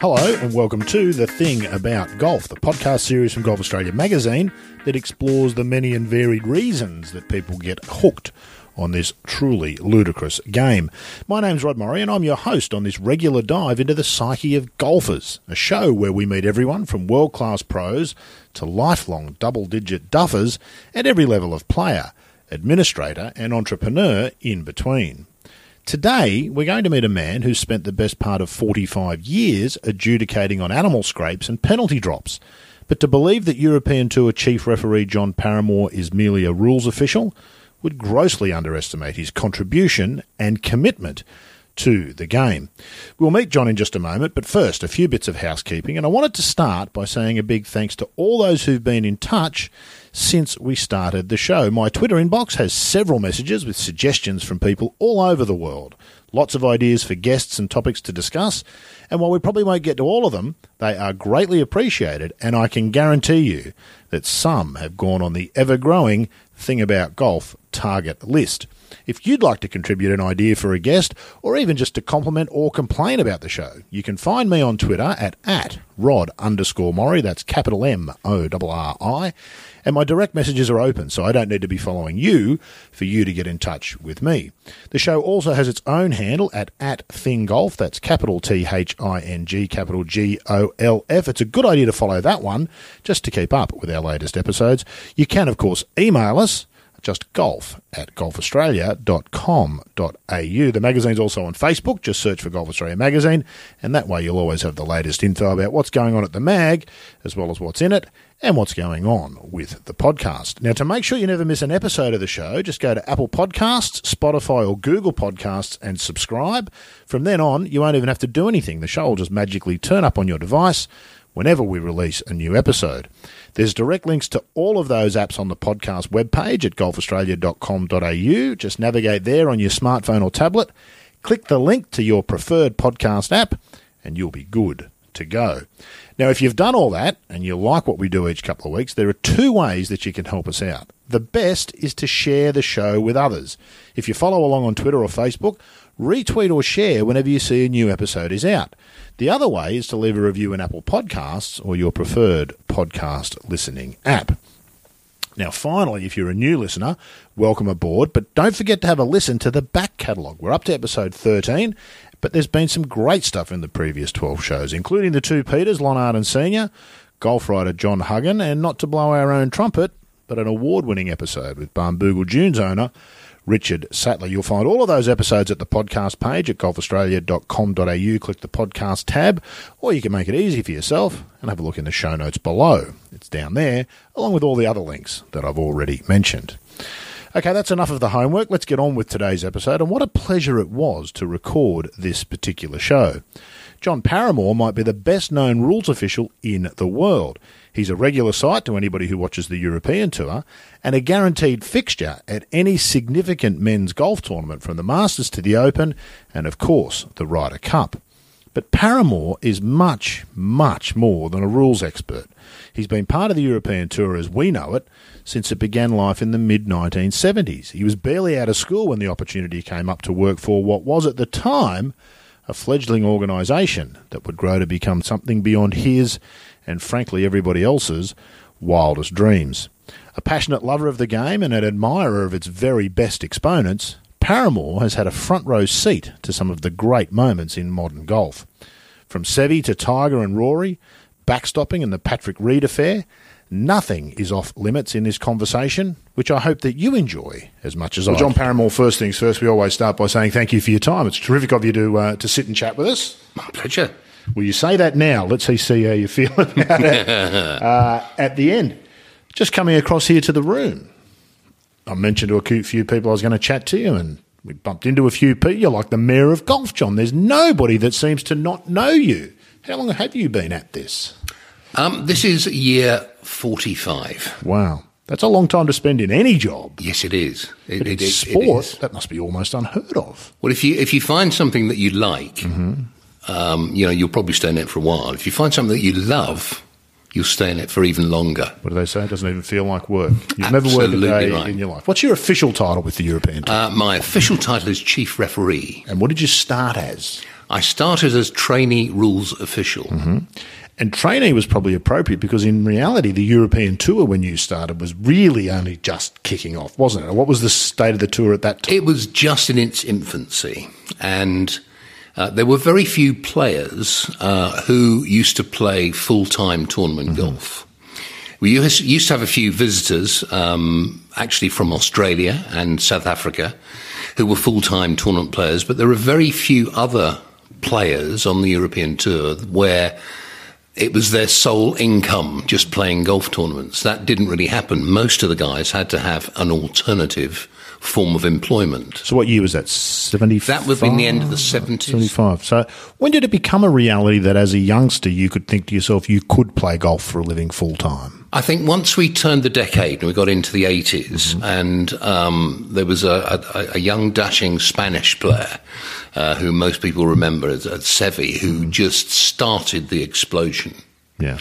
Hello, and welcome to The Thing About Golf, the podcast series from Golf Australia magazine that explores the many and varied reasons that people get hooked on this truly ludicrous game. My name's Rod Murray, and I'm your host on this regular dive into the psyche of golfers, a show where we meet everyone from world class pros to lifelong double digit duffers at every level of player, administrator, and entrepreneur in between. Today, we're going to meet a man who's spent the best part of 45 years adjudicating on animal scrapes and penalty drops. But to believe that European Tour chief referee John Paramor is merely a rules official would grossly underestimate his contribution and commitment to the game. We'll meet John in just a moment, but first, a few bits of housekeeping. And I wanted to start by saying a big thanks to all those who've been in touch since we started the show. My Twitter inbox has several messages with suggestions from people all over the world. Lots of ideas for guests and topics to discuss. And while we probably won't get to all of them, they are greatly appreciated. And I can guarantee you that some have gone on the ever growing Thing About Golf target list. If you'd like to contribute an idea for a guest, or even just to compliment or complain about the show, you can find me on Twitter at, at rod underscore Murray, that's capital M O R R I, and my direct messages are open, so I don't need to be following you for you to get in touch with me. The show also has its own handle at, at ThingGolf, that's capital T H I N G, capital G O L F. It's a good idea to follow that one just to keep up with our latest episodes. You can, of course, email us just golf at golfaustralia.com.au. The magazine's also on Facebook. Just search for Golf Australia Magazine, and that way you'll always have the latest info about what's going on at the mag, as well as what's in it, and what's going on with the podcast. Now, to make sure you never miss an episode of the show, just go to Apple Podcasts, Spotify, or Google Podcasts and subscribe. From then on, you won't even have to do anything. The show will just magically turn up on your device whenever we release a new episode. There's direct links to all of those apps on the podcast webpage at golfaustralia.com.au. Just navigate there on your smartphone or tablet, click the link to your preferred podcast app, and you'll be good to go. Now, if you've done all that and you like what we do each couple of weeks, there are two ways that you can help us out. The best is to share the show with others. If you follow along on Twitter or Facebook, retweet or share whenever you see a new episode is out. The other way is to leave a review in Apple Podcasts or your preferred podcast listening app. Now, finally, if you're a new listener, welcome aboard, but don't forget to have a listen to the back catalogue. We're up to episode 13, but there's been some great stuff in the previous 12 shows, including the two Peters, Lon Arden Sr., golf writer John Huggan, and not to blow our own trumpet, but an award winning episode with Barnbougle Dunes owner Richard Sattler. You'll find all of those episodes at the podcast page at golfaustralia.com.au. Click the podcast tab, or you can make it easy for yourself and have a look in the show notes below. It's down there, along with all the other links that I've already mentioned. Okay, that's enough of the homework. Let's get on with today's episode. And what a pleasure it was to record this particular show. John Paramor might be the best known rules official in the world. He's a regular sight to anybody who watches the European Tour and a guaranteed fixture at any significant men's golf tournament from the Masters to the Open and, of course, the Ryder Cup. But Paramor is much, much more than a rules expert. He's been part of the European Tour as we know it since it began life in the mid 1970s. He was barely out of school when the opportunity came up to work for what was at the time a fledgling organisation that would grow to become something beyond his and frankly everybody else's wildest dreams. A passionate lover of the game and an admirer of its very best exponents, Paramor has had a front row seat to some of the great moments in modern golf. From Seve to Tiger and Rory, backstopping and the Patrick Reed affair, nothing is off limits in this conversation, which I hope that you enjoy as much as well, I. John Paramor, first things first, we always start by saying thank you for your time. It's terrific of you to uh, to sit and chat with us. My pleasure. Will you say that now? Let's see how you feel about it uh, at the end. Just coming across here to the room, I mentioned to a few people I was going to chat to you, and we bumped into a few people. You're like the mayor of golf, John. There's nobody that seems to not know you. How long have you been at this? Um, this is year 45. Wow. That's a long time to spend in any job. Yes, it is. It, but it, it, sport, that must be almost unheard of. Well, if you if you find something that you like, mm-hmm um, you know, you'll probably stay in it for a while. If you find something that you love, you'll stay in it for even longer. What do they say? It doesn't even feel like work. You've never worked a day right. in your life. What's your official title with the European Tour? Uh, my official title is Chief Referee. And what did you start as? I started as trainee rules official. Mm-hmm. And trainee was probably appropriate because in reality, the European tour when you started was really only just kicking off, wasn't it? What was the state of the tour at that time? It was just in its infancy. And uh, there were very few players uh, who used to play full time tournament mm-hmm. golf. We used to have a few visitors, um, actually from Australia and South Africa, who were full time tournament players, but there were very few other players on the European tour where it was their sole income just playing golf tournaments. That didn't really happen. Most of the guys had to have an alternative form of employment. So, what year was that? 75? That would be the end of the 70s. 75. So, when did it become a reality that as a youngster you could think to yourself you could play golf for a living full time? I think once we turned the decade and we got into the 80s, mm-hmm. and um, there was a, a, a, young, dashing Spanish player uh, who most people remember as, as Seve, who mm-hmm. just started the explosion. Yeah.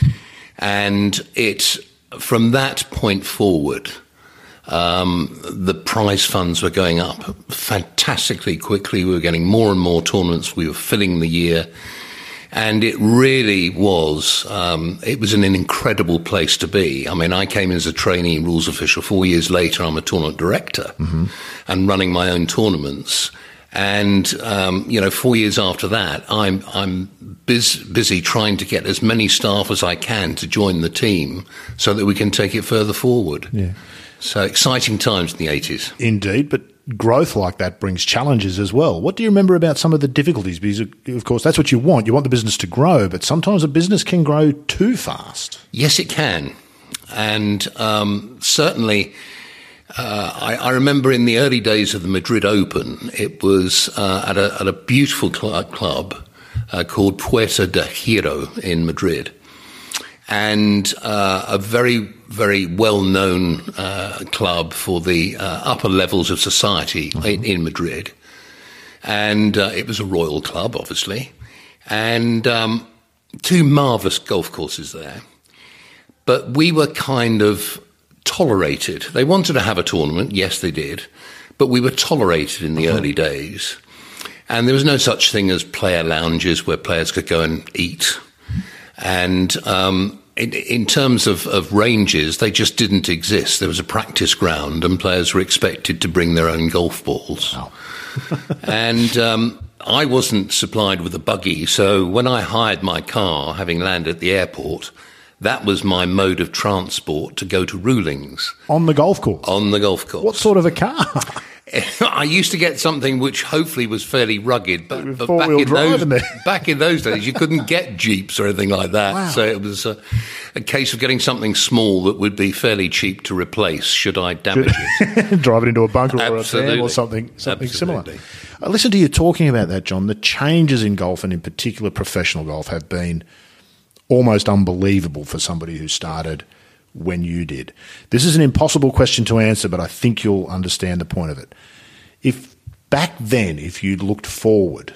And it, from that point forward, um, the prize funds were going up fantastically quickly. We were getting more and more tournaments. We were filling the year and it really was um, it was an, an, incredible place to be. I mean, I came in as a trainee rules official. Four years later, I'm a tournament director mm-hmm. and running my own tournaments. And um, you know, four years after that, I'm I'm biz, busy trying to get as many staff as I can to join the team so that we can take it further forward. Yeah. So exciting times in the 80s. Indeed, but growth like that brings challenges as well. What do you remember about some of the difficulties? Because, of course, that's what you want. You want the business to grow, but sometimes a business can grow too fast. Yes, it can. And um, certainly, uh, I, I, remember in the early days of the Madrid Open, it was uh, at, a, at, a, beautiful cl- club uh, called Puerta de Hierro in Madrid and uh, a very, very well known uh, club for the uh, upper levels of society mm-hmm. in, in, Madrid. And uh, it was a royal club, obviously, and um, two marvellous golf courses there. But we were kind of tolerated. They wanted to have a tournament, yes, they did, but we were tolerated in the uh-huh. early days. And there was no such thing as player lounges where players could go and eat and um, in, in, terms of, of, ranges, they just didn't exist. There was a practice ground, and players were expected to bring their own golf balls. Wow. and um, I wasn't supplied with a buggy, so when I hired my car, having landed at the airport, that was my mode of transport to go to rulings. On the golf course? On the golf course. What sort of a car? I used to get something which hopefully was fairly rugged, but, but back, in those, back in those days, you couldn't get Jeeps or anything like that. Wow. So it was a, a, case of getting something small that would be fairly cheap to replace should I damage it. Drive it into a bunker or a dam or something, something similar. I listened to you talking about that, John. The changes in golf and in particular professional golf have been almost unbelievable for somebody who started – when you did? This is an impossible question to answer, but I think you'll understand the point of it. If back then, if you'd looked forward,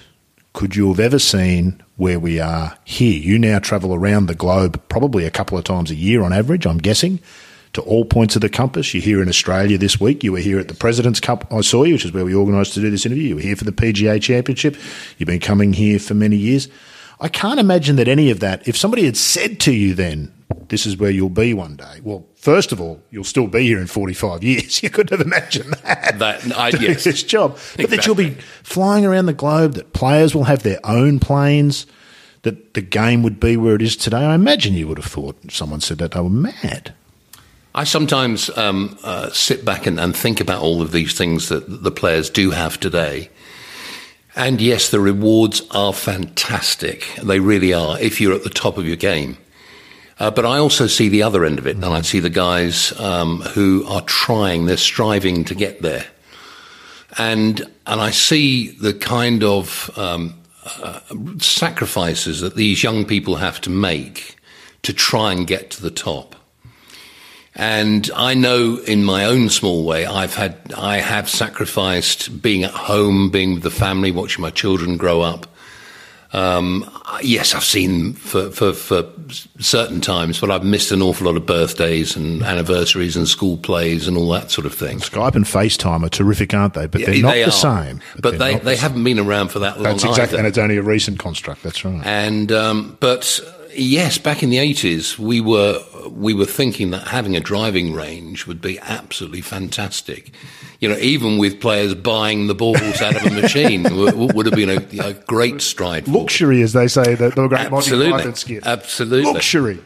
could you have ever seen where we are here? You now travel around the globe probably a couple of times a year on average, I'm guessing, to all points of the compass. You're here in Australia this week. You were here at the President's Cup, I saw you, which is where we organised to do this interview. You were here for the PGA Championship. You've been coming here for many years. I can't imagine that any of that, if somebody had said to you then, this is where you'll be one day. Well, first of all, you'll still be here in 45 years. You couldn't have imagined that. That I, yes. this job. But exactly. that you'll be flying around the globe, that players will have their own planes, that the game would be where it is today. I imagine you would have thought someone said that they were mad. I sometimes um, uh, sit back and, and think about all of these things that the players do have today. And yes, the rewards are fantastic. They really are if you're at the top of your game. Uh, but I also see the other end of it, and I see the guys um, who are trying, they're striving to get there, and and I see the kind of um, uh, sacrifices that these young people have to make to try and get to the top. And I know in my own small way, I've had, I have sacrificed being at home, being with the family, watching my children grow up, Um, yes, I've seen for, for, for certain times, but I've missed an awful lot of birthdays and anniversaries and school plays and all that sort of thing. Skype and FaceTime are terrific, aren't they? But they're not they the are. same. But, they, they the haven't been around for that long That's exactly, either. and it's only a recent construct. That's right. And um, but yes, back in the eighties, we were we were thinking that having a driving range would be absolutely fantastic. You know, even with players buying the balls out of a machine, w- would have been a, a great stride. forward. Luxury, as they say, the, the great Absolutely. Absolutely. Luxury.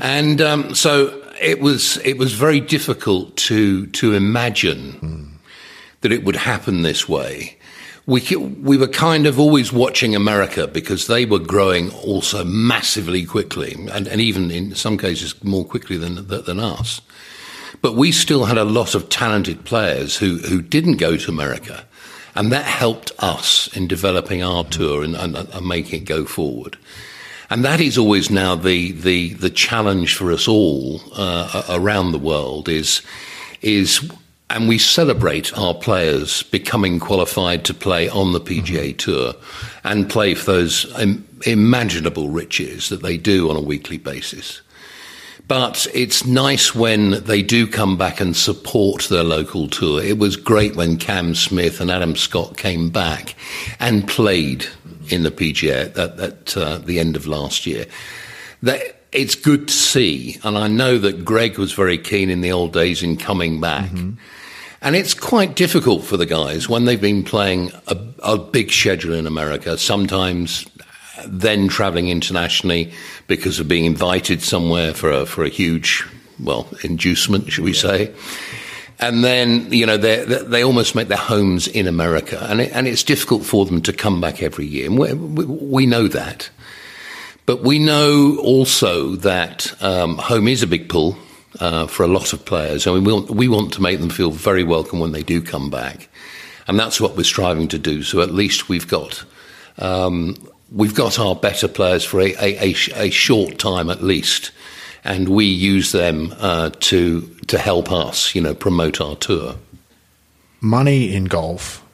And um, so it was it was very difficult to to imagine that it would happen this way. We we were kind of always watching America because they were growing also massively quickly, and, and even in some cases more quickly than than us. But we still had a lot of talented players who who didn't go to America, and that helped us in developing our tour and, and, and making it go forward. And that is always now the the the challenge for us all uh, around the world is is and we celebrate our players becoming qualified to play on the PGA Tour and play for those Im- imaginable riches that they do on a weekly basis. But it's nice when they do come back and support their local tour. It was great when Cam Smith and Adam Scott came back and played in the PGA at, at uh, the end of last year. That it's good to see, and I know that Greg was very keen in the old days in coming back. And it's quite difficult for the guys when they've been playing a, a big schedule in America, sometimes then traveling internationally because of being invited somewhere for a, for a huge, well, inducement, should we say. And then, you know, they they almost make their homes in America. And, it, and it's difficult for them to come back every year. We, we know that. But we know also that um, home is a big pull uh, for a lot of players, and we want, we want to make them feel very welcome when they do come back, and that's what we're striving to do. So at least we've got um, we've got our better players for a, a, a, a short time at least, and we use them uh, to to help us, you know, promote our tour. Money in golf,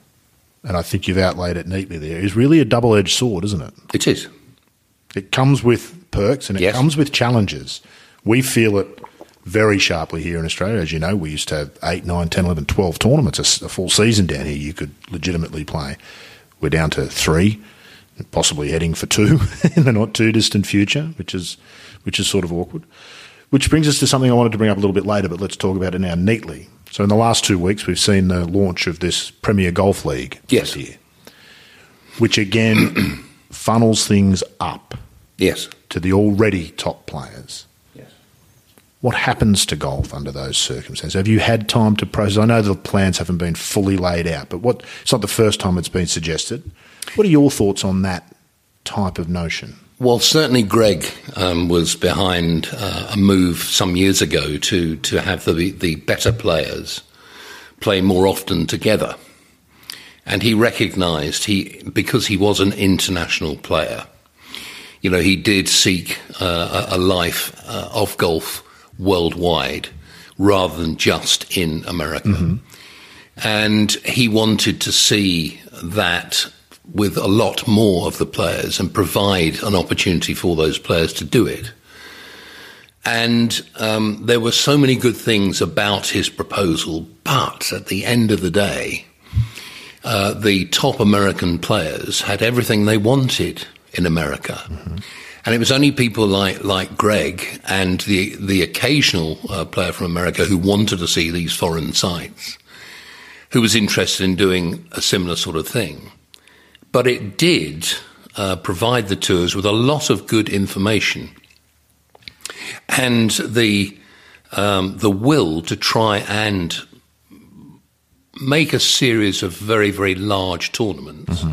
and I think you've outlaid it neatly there, is really a double edged sword, isn't it? It is. It comes with perks and it Yes. comes with challenges. We feel it very sharply here in Australia. As you know, we used to have 8, 9, 10, 11, 12 tournaments—a full season down here you could legitimately play. We're down to three, possibly heading for two in the not too distant future, which is, which is sort of awkward. Which brings us to something I wanted to bring up a little bit later, but let's talk about it now neatly. So, in the last two weeks, we've seen the launch of this Premier Golf League Yes. this year, which again funnels things up Yes. to the already top players. What happens to golf under those circumstances? Have you had time to process? I know the plans haven't been fully laid out, but what? It's not the first time it's been suggested. What are your thoughts on that type of notion? Well, certainly Greg um, was behind uh, a move some years ago to, to have the, the better players play more often together. And he recognised he because he was an international player. You know, he did seek uh, a a life uh, of golf worldwide rather than just in America. And he wanted to see that with a lot more of the players and provide an opportunity for those players to do it. And um, there were so many good things about his proposal, but at the end of the day, uh, the top American players had everything they wanted in America. And it was only people like, like Greg and the, the occasional uh, player from America who wanted to see these foreign sites who was interested in doing a similar sort of thing. But it did uh, provide the tours with a lot of good information and the um, the will to try and make a series of very very large tournaments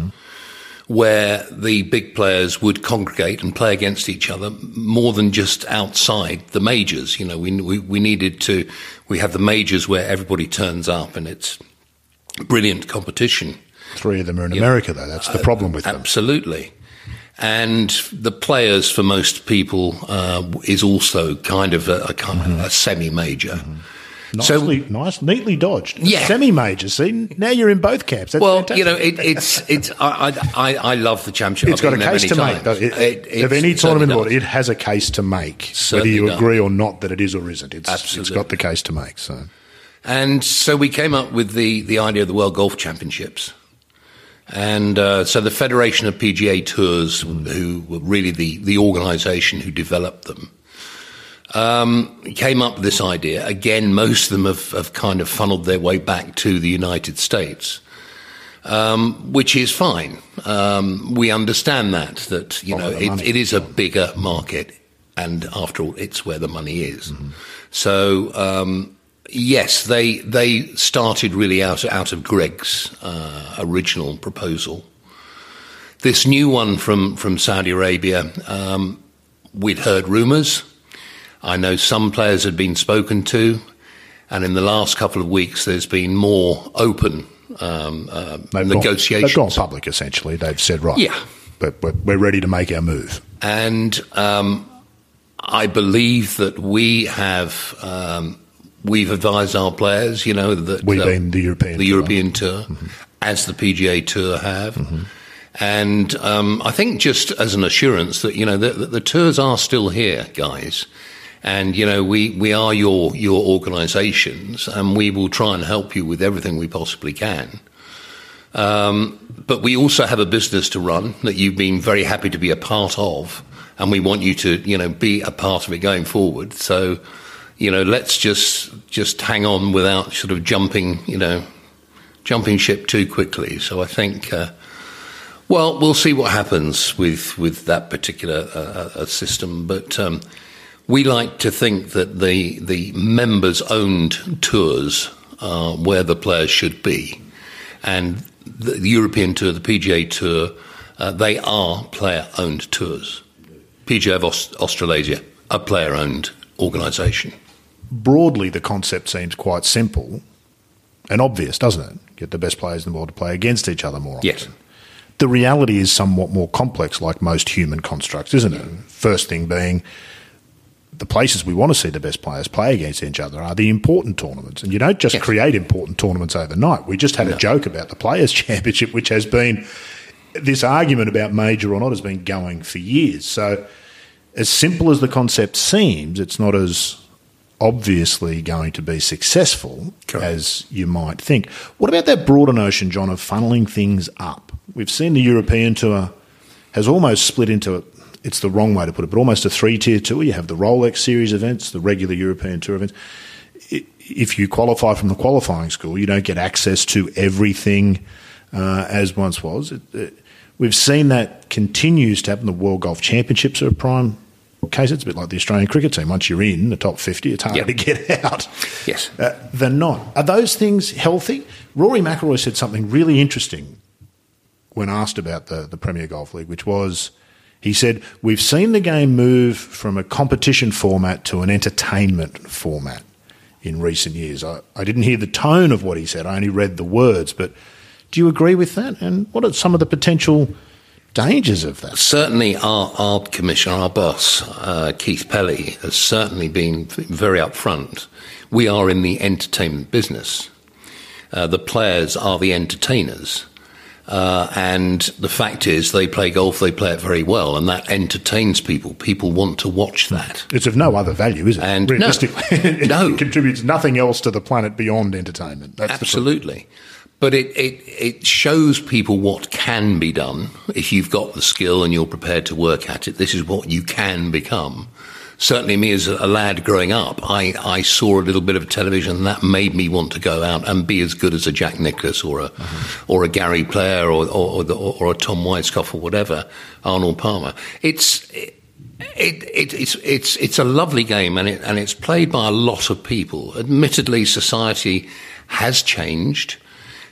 where the big players would congregate and play against each other more than just outside the majors. You know, we we, we needed to we have the majors where everybody turns up and it's brilliant competition. Three of them are in America, though. That's the problem with them. Absolutely. And the players, for most people, uh, is also kind of a, a, kind of a semi-major. Nicely, so, nice, neatly dodged. Yeah, semi-major. See, now you're in both camps. That's well, fantastic. you know, it, it's it's. I, I I love the championship. It's got a case to times. make. It, it, of any tournament it has a case to make, certainly whether you does. agree or not that it is or isn't. It's, Absolutely. it's got the case to make. So, and so we came up with the the idea of the World Golf Championships. And uh, so the Federation of PGA Tours, who were really the, the organisation who developed them, um, came up with this idea. Again, most of them have, have, kind of funneled their way back to the United States, um, which is fine. Um, we understand that that you know it, it is a bigger market, and after all, it's where the money is. Mm-hmm. So um, yes, they they started really out out of Greg's uh, original proposal. This new one from from Saudi Arabia, um, we'd heard rumours I know some players had been spoken to, and in the last couple of weeks, there's been more open um, uh, they've negotiations. Gone, they've gone public, essentially. They've said, right, yeah. but we're ready to make our move. And um, I believe that we have. Um, we've advised our players, you know, that we've uh, been the European the tour. European tour, mm-hmm. as the PGA Tour have, mm-hmm. and um, I think just as an assurance that you know the, the, tours are still here, guys. And you know, we, we are your your organisations, and we will try and help you with everything we possibly can. Um, but we also have a business to run that you've been very happy to be a part of, and we want you to you know be a part of it going forward. So, you know, let's just just hang on without sort of jumping you know jumping ship too quickly. So I think. Uh, well, we'll see what happens with with that particular uh, uh system, but um, we like to think that the the members owned tours are where the players should be, and the, the European Tour, the PGA Tour, uh, they are player owned tours. PGA of Aust- Australasia, a player owned organisation. Broadly, the concept seems quite simple and obvious, doesn't it? Get the best players in the world to play against each other more often. Yes. The reality is somewhat more complex, like most human constructs, isn't it? First thing being the places we want to see the best players play against each other are the important tournaments. And you don't just yes. create important tournaments overnight. We just had no. a joke about the Players' Championship, which has been this argument about major or not has been going for years. So, as simple as the concept seems, it's not as obviously going to be successful Correct. as you might think. What about that broader notion, John, of funneling things up? We've seen the European Tour has almost split into it's the wrong way to put it, but almost a three tier tour. You have the Rolex Series events, the regular European Tour events. If you qualify from the qualifying school, you don't get access to everything uh, as once was. It, it, we've seen that continues to happen. The World Golf Championships are a prime case. It's a bit like the Australian cricket team. Once you're in the top 50, it's hard yep. to get out. Yes. Uh, they're not. Are those things healthy? Rory McIlroy said something really interesting when asked about the, the Premier Golf League, which was he said, We've seen the game move from a competition format to an entertainment format in recent years. I, I didn't hear the tone of what he said, I only read the words. But do you agree with that? And what are some of the potential dangers of that? Certainly, our, our commissioner, our boss, uh, Keith Pelley, has certainly been very upfront. We are in the entertainment business. Uh, the players are the entertainers. Uh, and the fact is, they play golf, they play it very well, and that entertains people. People want to watch that. It's of no other value, is it? And Realistically, no, it no. contributes nothing else to the planet beyond entertainment. That's Absolutely. But it, it, it shows people what can be done if you've got the skill and you're prepared to work at it. This is what you can become certainly me as a lad growing up, I, I saw a little bit of television and that made me want to go out and be as good as a Jack Nicklaus or a, mm-hmm. or a Gary Player or, or, or, or, a Tom Weiskopf or whatever, Arnold Palmer. It's, it, it, it's, it's, it's a lovely game and, it, and it's played by a lot of people. Admittedly, society has changed.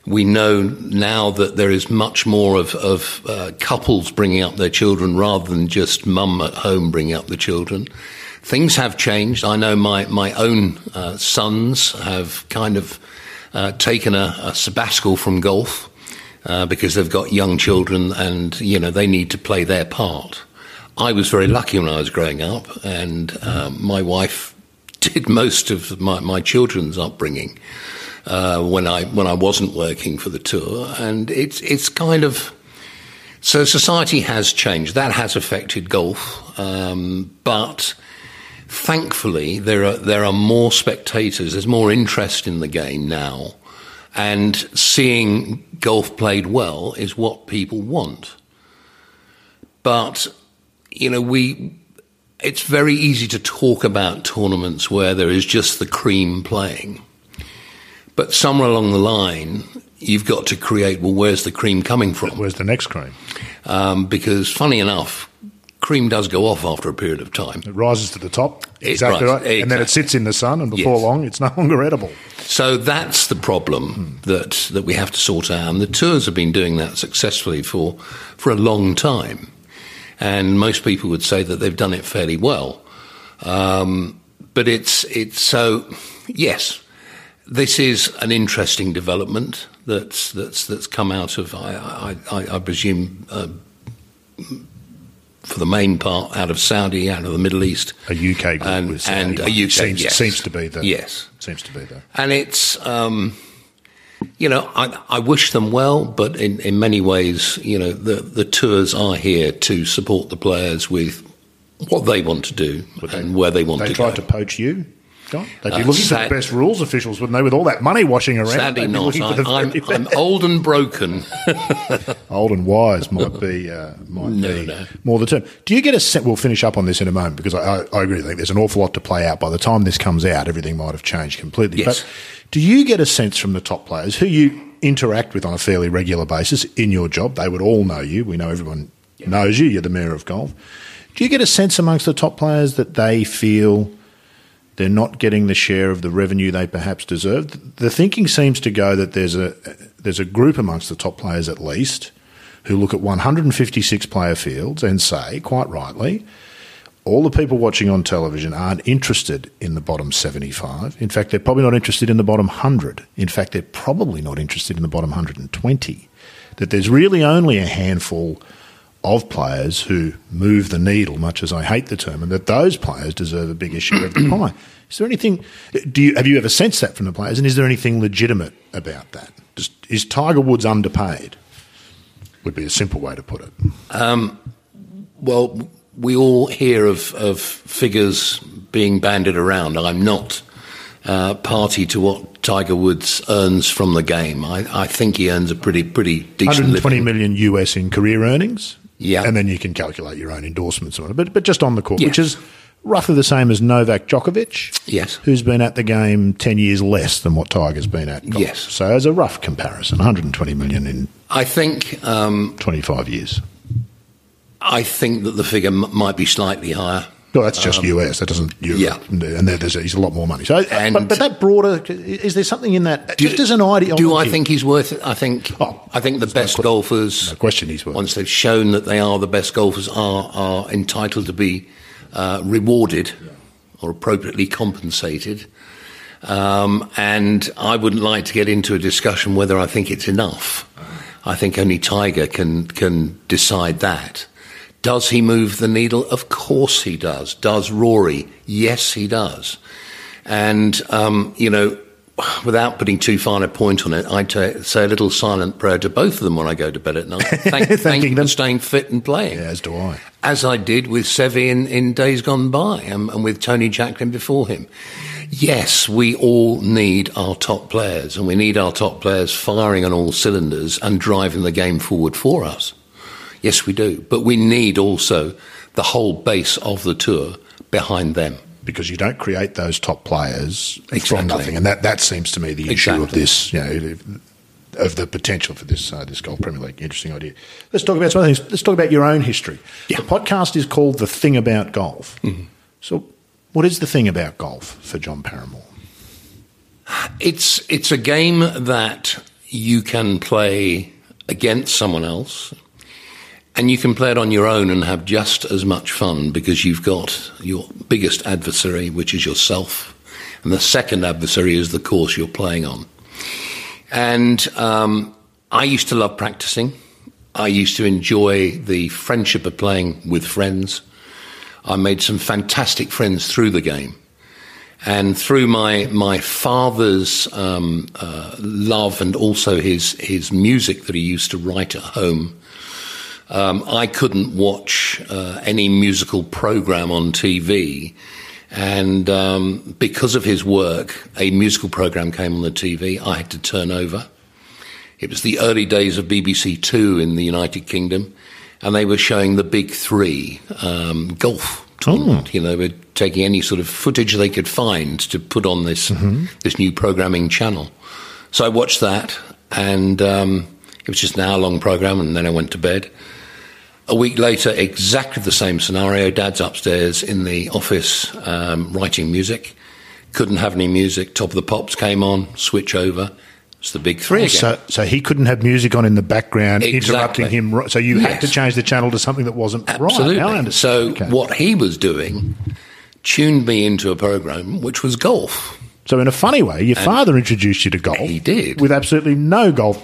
We know now that there is much more of, of uh, couples bringing up their children rather than just mum at home bringing up the children things have changed. I know my, my own uh, sons have kind of uh, taken a, a, sabbatical from golf uh, because they've got young children and, you know, they need to play their part. I was very lucky when I was growing up, and um, my wife did most of my, my children's upbringing uh, when I when I wasn't working for the tour, and it's it's kind of so society has changed. That has affected golf, um, but thankfully there are there are more spectators. There's more interest in the game now, and seeing golf played well is what people want. But you know we. It's very easy to talk about tournaments where there is just the cream playing. But somewhere along the line, you've got to create well, where's the cream coming from? Where's the next cream? Um, because, funny enough, cream does go off after a period of time. It rises to the top. Exactly right, right. And then it sits in the sun, and before Yes. long, it's no longer edible. So that's the problem that, that we have to sort out. And the tours have been doing that successfully for, for a long time. And most people would say that they've done it fairly well. Um, but it's, it's so, yes, this is an interesting development that's, that's, that's come out of, I, I, I, presume, uh, for the main part, out of Saudi, out of the Middle East. A UK group And- with and a UK, seems, yes. seems to be the Yes. seems to be the and it's um, you know I, I wish them well, but in, in many ways, you know, the the tours are here to support the players with what they want to do and where they want They to tried go. to poach you. John? They'd be Uh, looking sad- for the best rules officials, wouldn't they? With all that money washing around, Sadly they'd be not. looking for I, the I'm, very I'm old and broken. Old and wise might be uh, might No, be no. more the term. Do you get a sense? We'll finish up on this in a moment because I, I, I agree. I think there's an awful lot to play out. By the time this comes out, everything might have changed completely. Yes. But do you get a sense from the top players who you interact with on a fairly regular basis in your job? They would all know you. We know everyone knows you. You're the mayor of golf. Do you get a sense amongst the top players that they feel they're not getting the share of the revenue they perhaps deserve. The thinking seems to go that there's a there's a group amongst the top players at least who look at 156 player fields and say, quite rightly, all the people watching on television aren't interested in the bottom 75. In fact, they're probably not interested in the bottom 100. In fact, they're probably not interested in the bottom 120. That there's really only a handful of players who move the needle, much as I hate the term, and that those players deserve a bigger share of the pie. Is there anything? Do you have you ever sensed that from the players? And is there anything legitimate about that? Just, is Tiger Woods underpaid? Would be a simple way to put it. Well, we all hear of, of figures being banded around. I'm not uh, party to what Tiger Woods earns from the game. I, I think he earns a pretty pretty decent 120 living. million US in career earnings. Yeah. and then you can calculate your own endorsements on it. But but just on the court, Yeah. which is roughly the same as Novak Djokovic. Yes. who's been at the game 10 years less than what Tiger's been at. golf. Yes. So as a rough comparison, 120 million in I think um, 25 years. I think that the figure m- might be slightly higher. Well, that's just US. That doesn't Europe. Um, yeah. and there, there's a, he's a lot more money. So, And- but, but that broader is there something in that? just as an ideology, Do I think he's worth it? I think. Oh, I think the best golfers. No question he's worth Once they've shown that they are the best golfers, are are entitled to be uh, rewarded or appropriately compensated. Um, and I wouldn't like to get into a discussion whether I think it's enough. I think only Tiger can can decide that. Does he move the needle? Of course he does. Does Rory? Yes, he does. And um, you know, without putting too fine a point on it, I say a little silent prayer to both of them when I go to bed at night. Thank, thank you them. for staying fit and playing Yeah, as do I. as I did with Seve in, in days gone by and, and with Tony Jacklin before him. Yes, we all need our top players and we need our top players firing on all cylinders and driving the game forward for us. Yes, we do. But we need also the whole base of the tour behind them. because you don't create those top players from Exactly. nothing, and that, that seems to me the issue of this, you know, of the potential for this uh, this Golf Premier League. Interesting idea. Let's talk about some other things. Let's talk about your own history. Yeah. Mm-hmm. The podcast is called "The Thing About Golf." So, what is the thing about golf for John Paramor? It's it's a game that you can play against someone else, and you can play it on your own and have just as much fun because you've got your biggest adversary, which is yourself, and the second adversary is the course you're playing on. And um, I used to love practicing. I used to enjoy the friendship of playing with friends. I made some fantastic friends through the game. And through my my father's um, uh, love and also his his music that he used to write at home, um, I couldn't watch uh, any musical program on TV. And um, because of his work, a musical program came on the TV. I had to turn over. It was the early days of BBC Two in the United Kingdom, and they were showing the big three um, golf tournament. Oh. You know, they were taking any sort of footage they could find to put on this mm-hmm. this new programming channel. So I watched that, and um, it was just an hour long program, and then I went to bed. A week later, exactly the same scenario. Dad's upstairs in the office um, writing music. Couldn't have any music. Top of the Pops came on. Switch over. It's the big three. Oh, so, so he couldn't have music on in the background, exactly. interrupting him. So you yes. had to change the channel to something that wasn't Absolutely. right. So okay. what he was doing tuned me into a program which was golf. So in a funny way, your and father introduced you to golf. He did with absolutely no golf.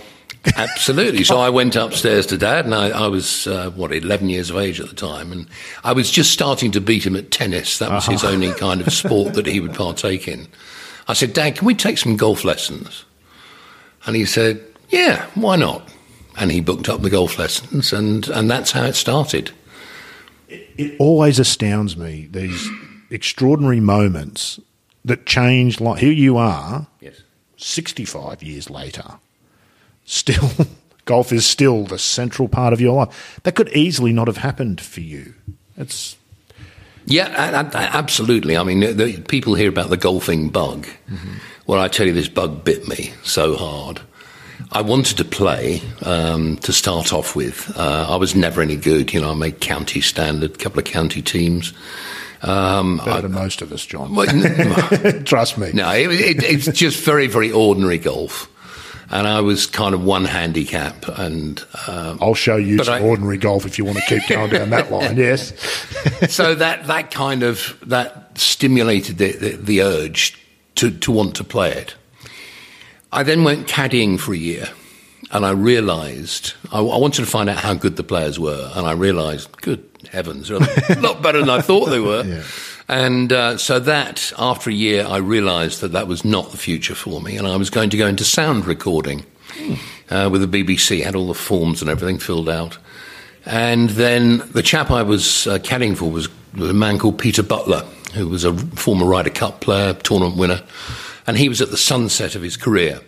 Absolutely. So I went upstairs to dad, and I, I was uh, what eleven years of age at the time, and I was just starting to beat him at tennis. That was uh-huh. his only kind of sport that he would partake in. I said, Dad, can we take some golf lessons? And he said, Yeah, why not? And he booked up the golf lessons, and, and that's how it started. It, it always astounds me, these extraordinary moments that change. Like, here you are, yes. 65 years later, still, golf is still the central part of your life. That could easily not have happened for you. It's yeah, absolutely. I mean, the, people hear about the golfing bug. Mm-hmm. Well, I tell you, this bug bit me so hard. I wanted to play um, to start off with. Uh, I was never any good. You know, I made county standard, a couple of county teams. Um, Better I, than most of us, John. Well, Trust me. No, it, it, it's just very, very ordinary golf. And I was kind of one handicap, and um, I'll show you some I, ordinary golf if you want to keep going down that line. Yes. so that that kind of that stimulated the, the, the urge to, to want to play it. I then went caddying for a year and I realized I, I, wanted to find out how good the players were, and I realized, good heavens, they're a lot better than I thought they were. Yeah. And uh, so that, after a year, I realized that that was not the future for me, and I was going to go into sound recording uh, with the BBC, had all the forms and everything filled out. And then the chap I was uh, caddying for was, was a man called Peter Butler, who was a former Ryder Cup player, tournament winner, and he was at the sunset of his career.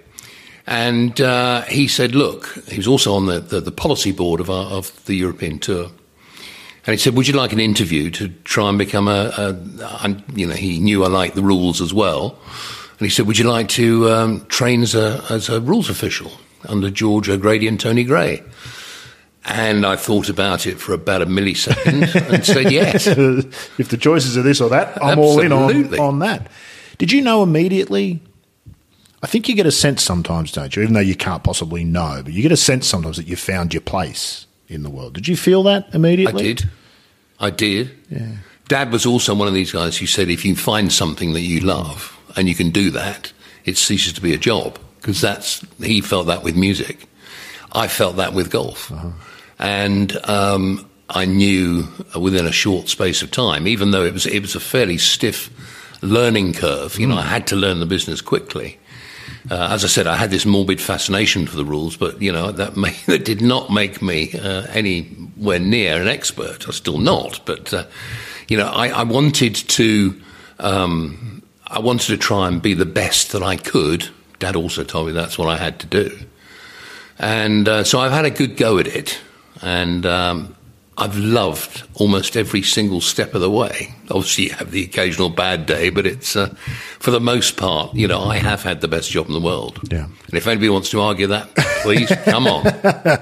And uh, he said, look, he was also on the, the, the policy board of, our, of the European tour. And he said, would you like an interview to try and become a, a, a you know, he knew I liked the rules as well. And he said, would you like to um, train as a, as a rules official under George O'Grady and Tony Gray? And I thought about it for about a millisecond and said yes. if the choices are this or that, I'm Absolutely. all in on, on that. Did you know immediately? I think you get a sense sometimes, don't you? Even though you can't possibly know, but you get a sense sometimes that you found your place in the world. Did you feel that immediately? I did. I did. Yeah. Dad was also one of these guys who said if you find something that you love and you can do that, it ceases to be a job because that's he felt that with music. I felt that with golf. Uh-huh. And um, I knew within a short space of time, even though it was it was a fairly stiff learning curve. You know, I mm. had to learn the business quickly. Uh, as I said, I had this morbid fascination for the rules, but you know that, may, that did not make me uh, anywhere near an expert. I'm still not, but uh, you know, I, I wanted to. Um, I wanted to try and be the best that I could. Dad also told me that's what I had to do, and uh, so I've had a good go at it and um, I've loved almost every single step of the way. Obviously, you have the occasional bad day, but it's uh, for the most part, you know, I have had the best job in the world. Yeah. And if anybody wants to argue that, please come on.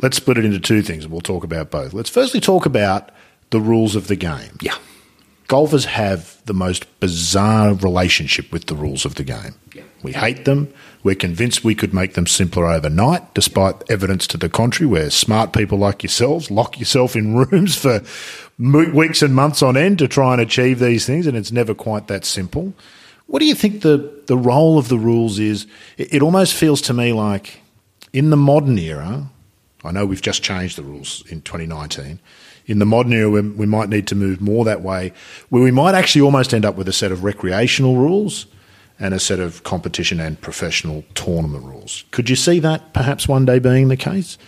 Let's split it into two things, and we'll talk about both. Let's firstly talk about the rules of the game. Yeah. Golfers have the most bizarre relationship with the rules of the game. Yeah. We hate them. We're convinced we could make them simpler overnight, despite evidence to the contrary, where smart people like yourselves lock yourself in rooms for weeks and months on end to try and achieve these things, and it's never quite that simple. What do you think the, the role of the rules is? It, it almost feels to me like in the modern era, I know we've just changed the rules in 2019. In the modern era, we, we might need to move more that way, where we might actually almost end up with a set of recreational rules and a set of competition and professional tournament rules. Could you see that perhaps one day being the case?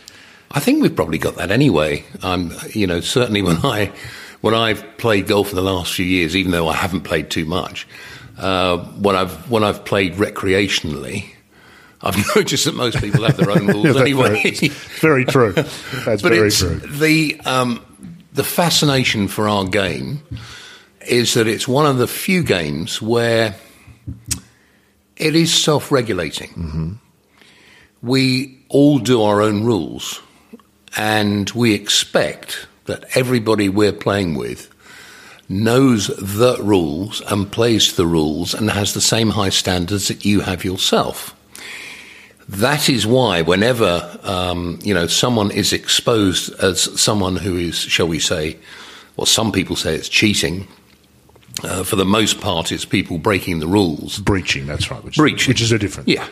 I think we've probably got that anyway. Um, you know, certainly when I when I've played golf in the last few years, even though I haven't played too much, uh, when I've when I've played recreationally, I've noticed that most people have their own rules anyway. Very, true. That's but very true. The um, the fascination for our game is that it's one of the few games where it is self-regulating. Mm-hmm. We all do our own rules, and we expect that everybody we're playing with knows the rules and plays the rules and has the same high standards that you have yourself. That is why, whenever um, you know someone is exposed as someone who is, shall we say, well, some people say it's cheating. Uh, for the most part, it's people breaking the rules. Breaching, that's right. Which, Breaching. Which is a different. Yeah.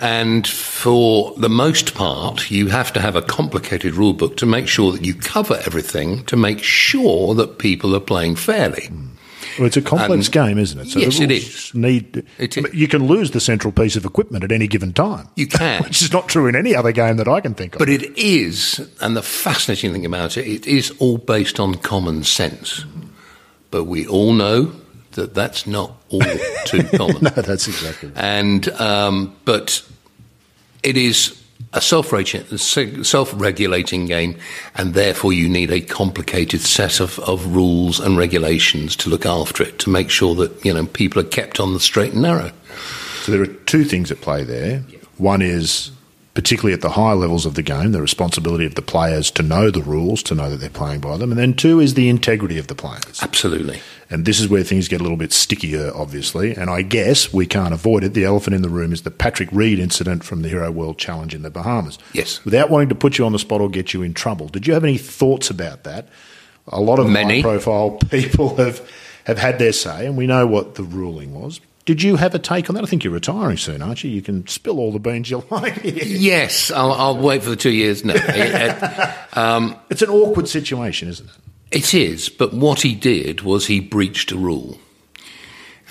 And for the most part, you have to have a complicated rule book to make sure that you cover everything to make sure that people are playing fairly. Well, it's a complex game, isn't it? So Yes, it is. Need It is. you can lose the central piece of equipment at any given time, You can. which is not true in any other game that I can think of. But it is, and the fascinating thing about it, it is all based on common sense. But we all know that that's not all too common. no, that's exactly right. And um, but it is a self-regulating game, and therefore you need a complicated set of, of rules and regulations to look after it to make sure that you know people are kept on the straight and narrow. So there are two things at play there. One is, particularly at the higher levels of the game, the responsibility of the players to know the rules, to know that they're playing by them. And then two is the integrity of the players. Absolutely. And this is where things get a little bit stickier, obviously. And I guess we can't avoid it. The elephant in the room is the Patrick Reed incident from the Hero World Challenge in the Bahamas. Yes. Without wanting to put you on the spot or get you in trouble, did you have any thoughts about that? A lot of Many. high profile people have, have had their say, and we know what the ruling was. Did you have a take on that? I think you're retiring soon, aren't you? You can spill all the beans you like. Yes, I'll, I'll wait for the two years. No, it- it's an awkward situation, isn't it? It is, but what he did was he breached a rule.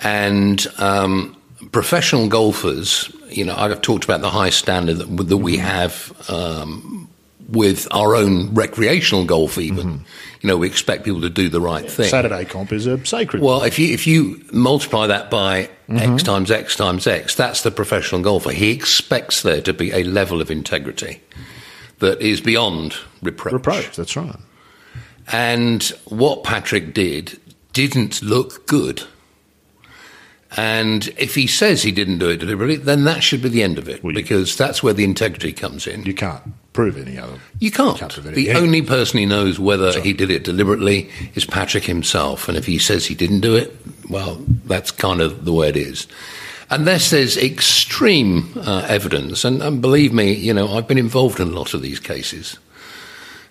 And um, professional golfers, you know, I've talked about the high standard that, that we have um, with our own recreational golf, even. You know, we expect people to do the right thing. Saturday comp is a sacred. Well, if you if you multiply that by Mm-hmm. x times x times x, that's the professional golfer. He expects there to be a level of integrity that is beyond reproach. reproach. That's right. And what Patrick did didn't look good. And if he says he didn't do it deliberately, then that should be the end of it, Well, because that's where the integrity comes in. You can't prove any other. You can't. Can't the Yeah. only person who knows whether he did it deliberately is Patrick himself. And if he says he didn't do it, well, that's kind of the way it is. Unless there's extreme uh, evidence, and, and believe me, you know, I've been involved in a lot of these cases.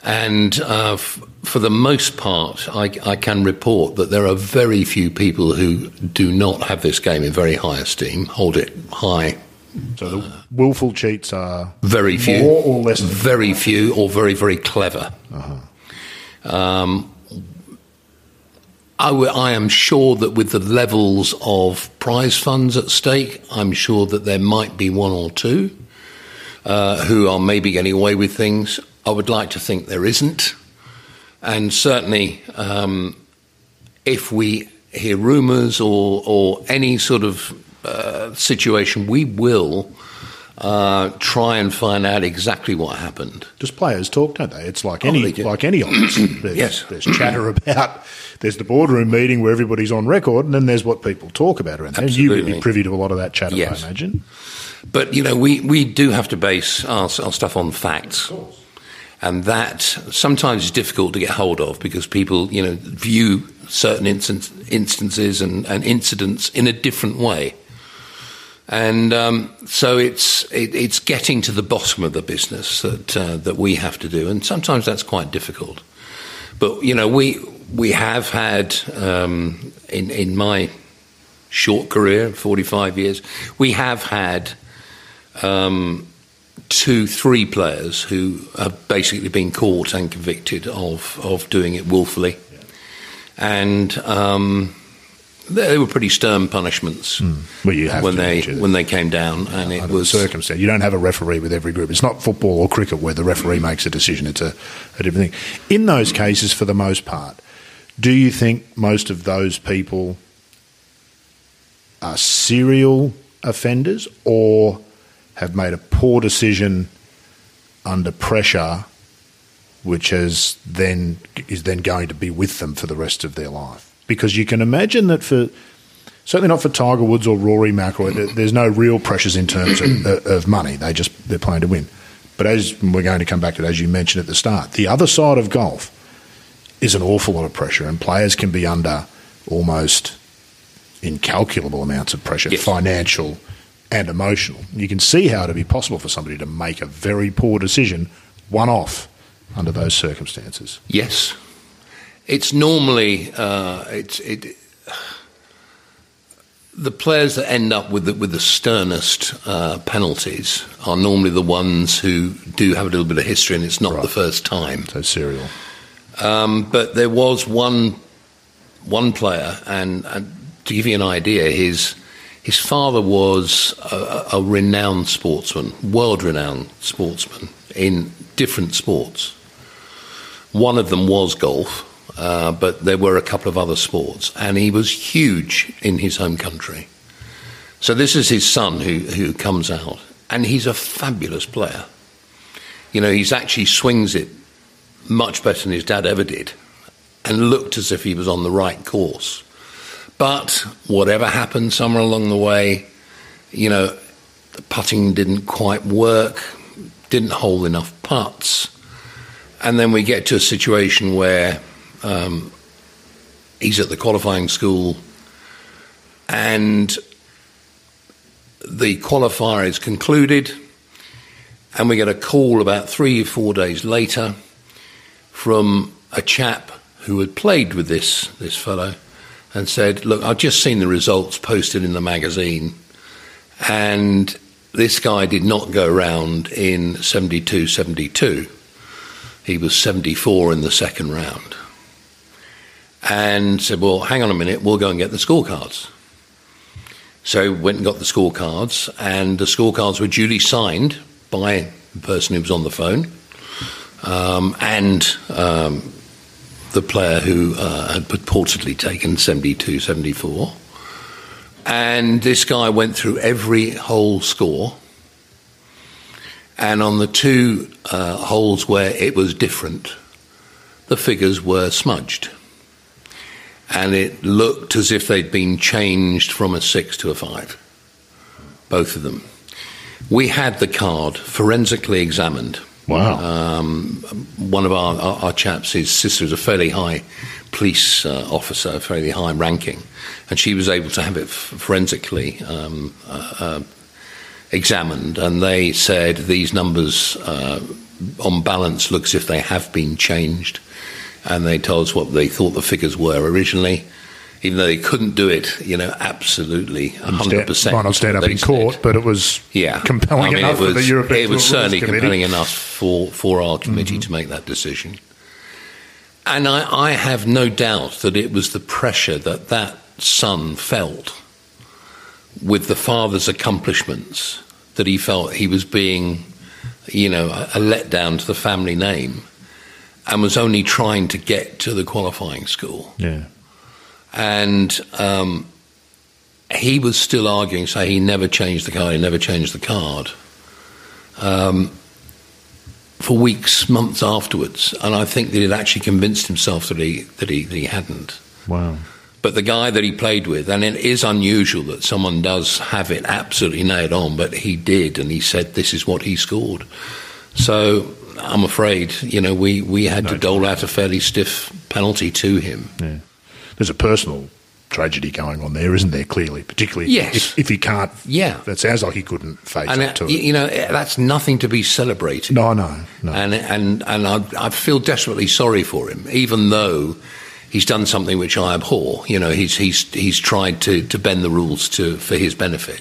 And uh, f- for the most part, I, I can report that there are very few people who do not have this game in very high esteem, hold it high So the willful cheats are very few, More or less very few, or very very clever. Um, I, w- I am sure that with the levels of prize funds at stake, I'm sure that there might be one or two uh, who are maybe getting away with things. I would like to think there isn't, and certainly um, if we hear rumours or or any sort of uh, situation, we will uh, try and find out exactly what happened. just players talk, don't they? It's like Oh, any like any office. There's, Yes. there's chatter about. There's the boardroom meeting where everybody's on record, and then there's what people talk about around there. And You would be privy to a lot of that chatter, Yes. I imagine. But you know, we, we do have to base our, our stuff on facts, and that sometimes is difficult to get hold of because people you know view certain instan- instances and, and incidents in a different way. And um, so it's it, it's getting to the bottom of the business that uh, that we have to do, and sometimes that's quite difficult. But you know, we we have had um, in in my short career, forty five years, we have had um, to three players who have basically been caught and convicted of, of doing it willfully. And um, they were pretty stern punishments mm. well, when they when they came down, and it was circumstance. You don't have a referee with every group. It's not football or cricket where the referee makes a decision. It's a, a different thing. In those cases, for the most part, do you think most of those people are serial offenders or have made a poor decision under pressure, which has then is then going to be with them for the rest of their life? Because you can imagine that for certainly not for Tiger Woods or Rory McIlroy, there's no real pressures in terms of, mm. uh, of money. They just they're playing to win. But as we're going to come back to it, as you mentioned at the start, the other side of golf is an awful lot of pressure, and players can be under almost incalculable amounts of pressure, yes. financial and emotional. You can see how it'd be possible for somebody to make a very poor decision, one off, under those circumstances. Yes, it's normally uh, it's it. The players that end up with the, with the sternest uh, penalties are normally the ones who do have a little bit of history, and it's not right. the first time. So serial. Um, but there was one one player, and, and, to give you an idea, his his father was a, a renowned sportsman, world renowned sportsman in different sports. One of them was golf uh, but there were a couple of other sports, and he was huge in his home country. So this is his son who, who comes out, and he's a fabulous player. You know, he's actually swings it much better than his dad ever did, and looked as if he was on the right course. But whatever happened somewhere along the way, you know, the putting didn't quite work, didn't hold enough putts. And then we get to a situation where um, he's at the qualifying school, and the qualifier is concluded, and we get a call about three or four days later from a chap who had played with this this fellow and said, "Look, I've just seen the results posted in the magazine, and this guy did not go round in 72 72. He was 74 in the second round and said, Well, hang on a minute, we'll go and get the scorecards. So went and got the scorecards, and the scorecards were duly signed by the person who was on the phone um, and um, the player who uh, had purportedly taken 72 74. And this guy went through every whole score. And on the two uh, holes where it was different, the figures were smudged and it looked as if they'd been changed from a six to a five, both of them. We had the card forensically examined. Wow. Um, one of our, our, our, chaps, his sister is a fairly high police uh, officer, fairly high ranking, and she was able to have it f- forensically um, uh, uh, examined, and they said these numbers, uh, on balance, look as if they have been changed and they told us what they thought the figures were originally. Even though they couldn't do it, you know, absolutely, hundred percent. Might not stand up in court, but it was yeah. compelling I mean, enough it was, for the European It was certainly committee. compelling enough for, for our committee mm-hmm. to make that decision. And I, I have no doubt that it was the pressure that that son felt with the father's accomplishments that he felt he was being, you know, a, a letdown to the family name and was only trying to get to the qualifying school. Yeah. And um, he was still arguing, say he never changed the card, he never changed the card. Um, for weeks, months afterwards, and I think that he'd actually convinced himself that he that he, that he hadn't. Wow. But the guy that he played with, and it is unusual that someone does have it absolutely nailed on, but he did, and he said this is what he scored. So I'm afraid, you know, we, we had no, to dole out a fairly stiff penalty to him. Yeah. There's a personal tragedy going on there, isn't there? Clearly, particularly yes. if, if he can't. Yeah, that sounds like he couldn't face and up to uh, it. You know, uh, that's nothing to be celebrated. No, no, no. And and and I, I feel desperately sorry for him, even though he's done something which I abhor. You know, he's he's he's tried to to bend the rules to for his benefit,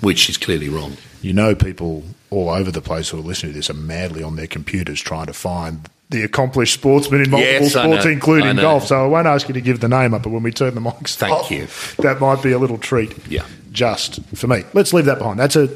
which is clearly wrong. You know people all over the place who are listening to this are madly on their computers trying to find the accomplished sportsman in multiple Yes, sports, know. including golf. So I won't ask you to give the name up, but when we turn the mics Thank off, you. that might be a little treat. Yeah. Just for me. Let's leave that behind. That's a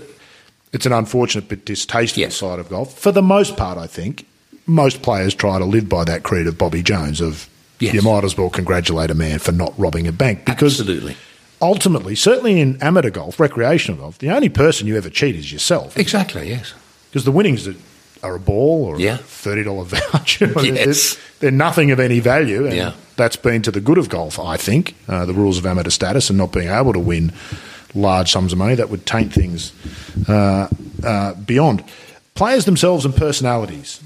it's an unfortunate but distasteful Yes. side of golf. For the most part, I think most players try to live by that creed of Bobby Jones of Yes. you might as well congratulate a man for not robbing a bank because Absolutely. Ultimately, certainly in amateur golf, recreational golf, the only person you ever cheat is yourself Exactly, yes. because the winnings are, are a ball or Yeah. a thirty dollar voucher. They're- Yes. they're, nothing of any value, and Yeah. that's been to the good of golf. I think uh, the rules of amateur status and not being able to win large sums of money that would taint things uh, uh, beyond players themselves and personalities.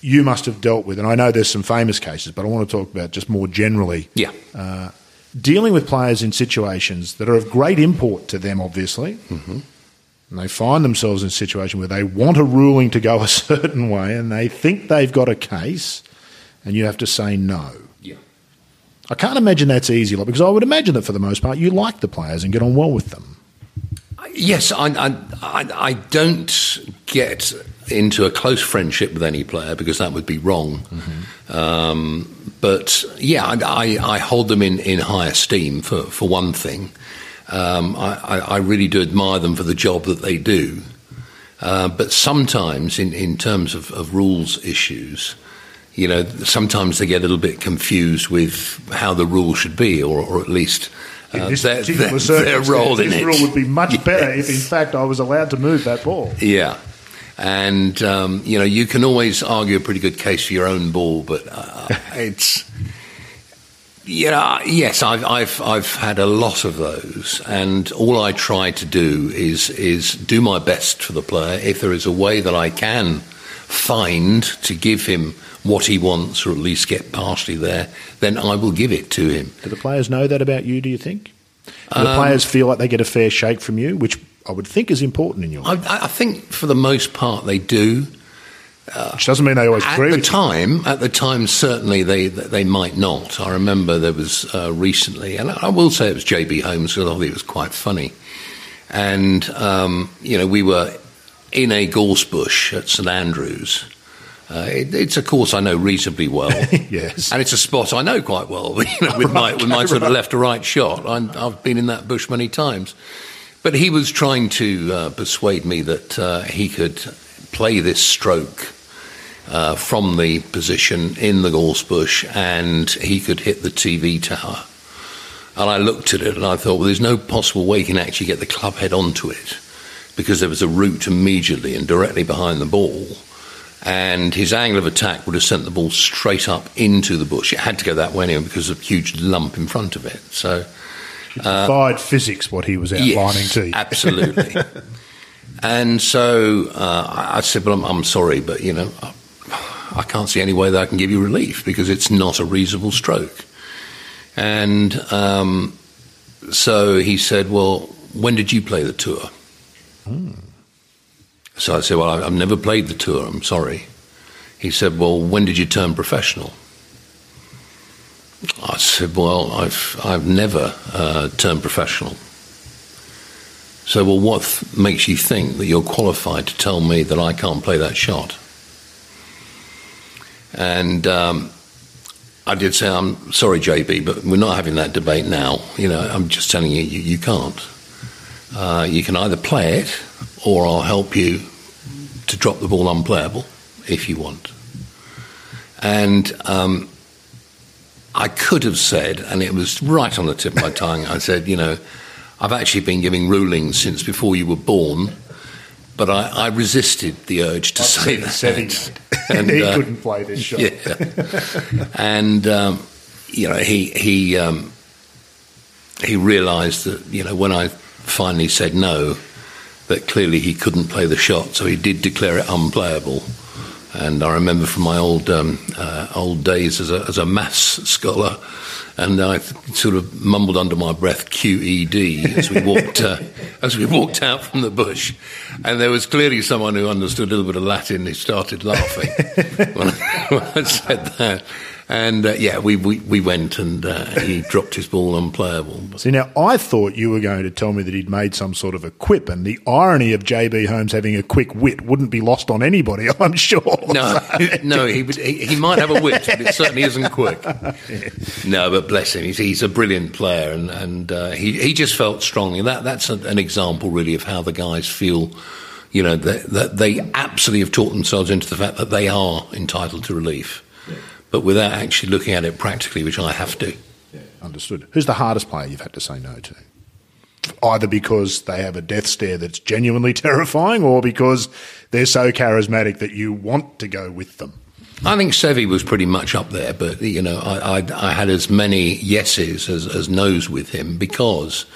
You must have dealt with, and I know there's some famous cases, but I want to talk about just more generally Yeah. Dealing with players in situations that are of great import to them, obviously, Mm-hmm. and they find themselves in a situation where they want a ruling to go a certain way and they think they've got a case, and you have to say no. Yeah. I can't imagine that's easy, because I would imagine that for the most part you like the players and get on well with them. Yes, I, I, I, I don't get into a close friendship with any player because that would be wrong. Um, but yeah, I, I, I hold them in, in high esteem for, for one thing. Um, I, I, really do admire them for the job that they do. Uh, but sometimes, in, in terms of, of rules issues, you know, sometimes they get a little bit confused with how the rule should be, or, or at least uh, this their, their, their role in this it. rule would be much better if, in fact, I was allowed to move that ball. Yeah. And, um, you know, you can always argue a pretty good case for your own ball, but uh, it's. Yeah, yes, I've, I've, I've had a lot of those, and all I try to do is, is do my best for the player. If there is a way that I can find to give him what he wants, or at least get partially there, then I will give it to him. Do the players know that about you, do you think? Do Um, the players feel like they get a fair shake from you, which I would think is important in your I, I think for the most part they do. Which doesn't mean they always At agree the with you. time, at the time, certainly they they might not. I remember there was uh, recently, and I will say it was JB Holmes because I thought it was quite funny. And um, you know, we were in a gorse bush at St Andrews. Uh, it, it's a course I know reasonably well. Yes. and it's a spot I know quite well. You know, with my with my sort of left to right shot, I'm, I've been in that bush many times. But he was trying to uh, persuade me that uh, he could play this stroke uh, from the position in the gorse bush and he could hit the TV tower. And I looked at it and I thought, well, there's no possible way he can actually get the club head onto it because there was a route immediately and directly behind the ball. And his angle of attack would have sent the ball straight up into the bush. It had to go that way anyway because of a huge lump in front of it. So defied physics what he was outlining Yes, to you. absolutely. and so uh, I said, "Well, I'm, I'm sorry, but you know, I, I can't see any way that I can give you relief because it's not a reasonable stroke." And um, so he said, "Well, when did you play the tour?" So I said, "Well, I've never played the tour. I'm sorry." He said, "Well, when did you turn professional?" I said, "Well, I've I've never uh, turned professional." So, well, what th- makes you think that you're qualified to tell me that I can't play that shot? And um, I did say, I'm sorry, JB, but we're not having that debate now. You know, I'm just telling you, you, you can't. Uh, you can either play it, or I'll help you to drop the ball unplayable if you want. And um, I could have said, and it was right on the tip of my tongue, I said, you know, I've actually been giving rulings since before you were born, but I, I resisted the urge to say that. Said he, And, he uh, couldn't play this shot. Yeah. and, um, you know, he, he, um, he realised that, you know, when I finally said no, that clearly he couldn't play the shot, so he did declare it unplayable. And I remember from my old um, uh, old days as a, as a maths scholar, and I sort of mumbled under my breath QED as we walked uh, as we walked out from the bush, and there was clearly someone who understood a little bit of Latin who started laughing when, I, when I said that. And uh, yeah, we, we, we went and uh, he dropped his ball unplayable. See, now I thought you were going to tell me that he'd made some sort of a quip, and the irony of JB Holmes having a quick wit wouldn't be lost on anybody, I'm sure. No, no, he, would, he, he might have a wit, but it certainly isn't quick. No, but bless him, he's, he's a brilliant player, and, and uh, he, he just felt strongly. That, that's a, an example, really, of how the guys feel you know, that, that, they absolutely have taught themselves into the fact that they are entitled to relief but without actually looking at it practically, which I have to. Yeah, understood. Who's the hardest player you've had to say no to? Either because they have a death stare that's genuinely terrifying or because they're so charismatic that you want to go with them. I think Seve was pretty much up there, but you know, I, I, I had as many yeses as, as nos with him because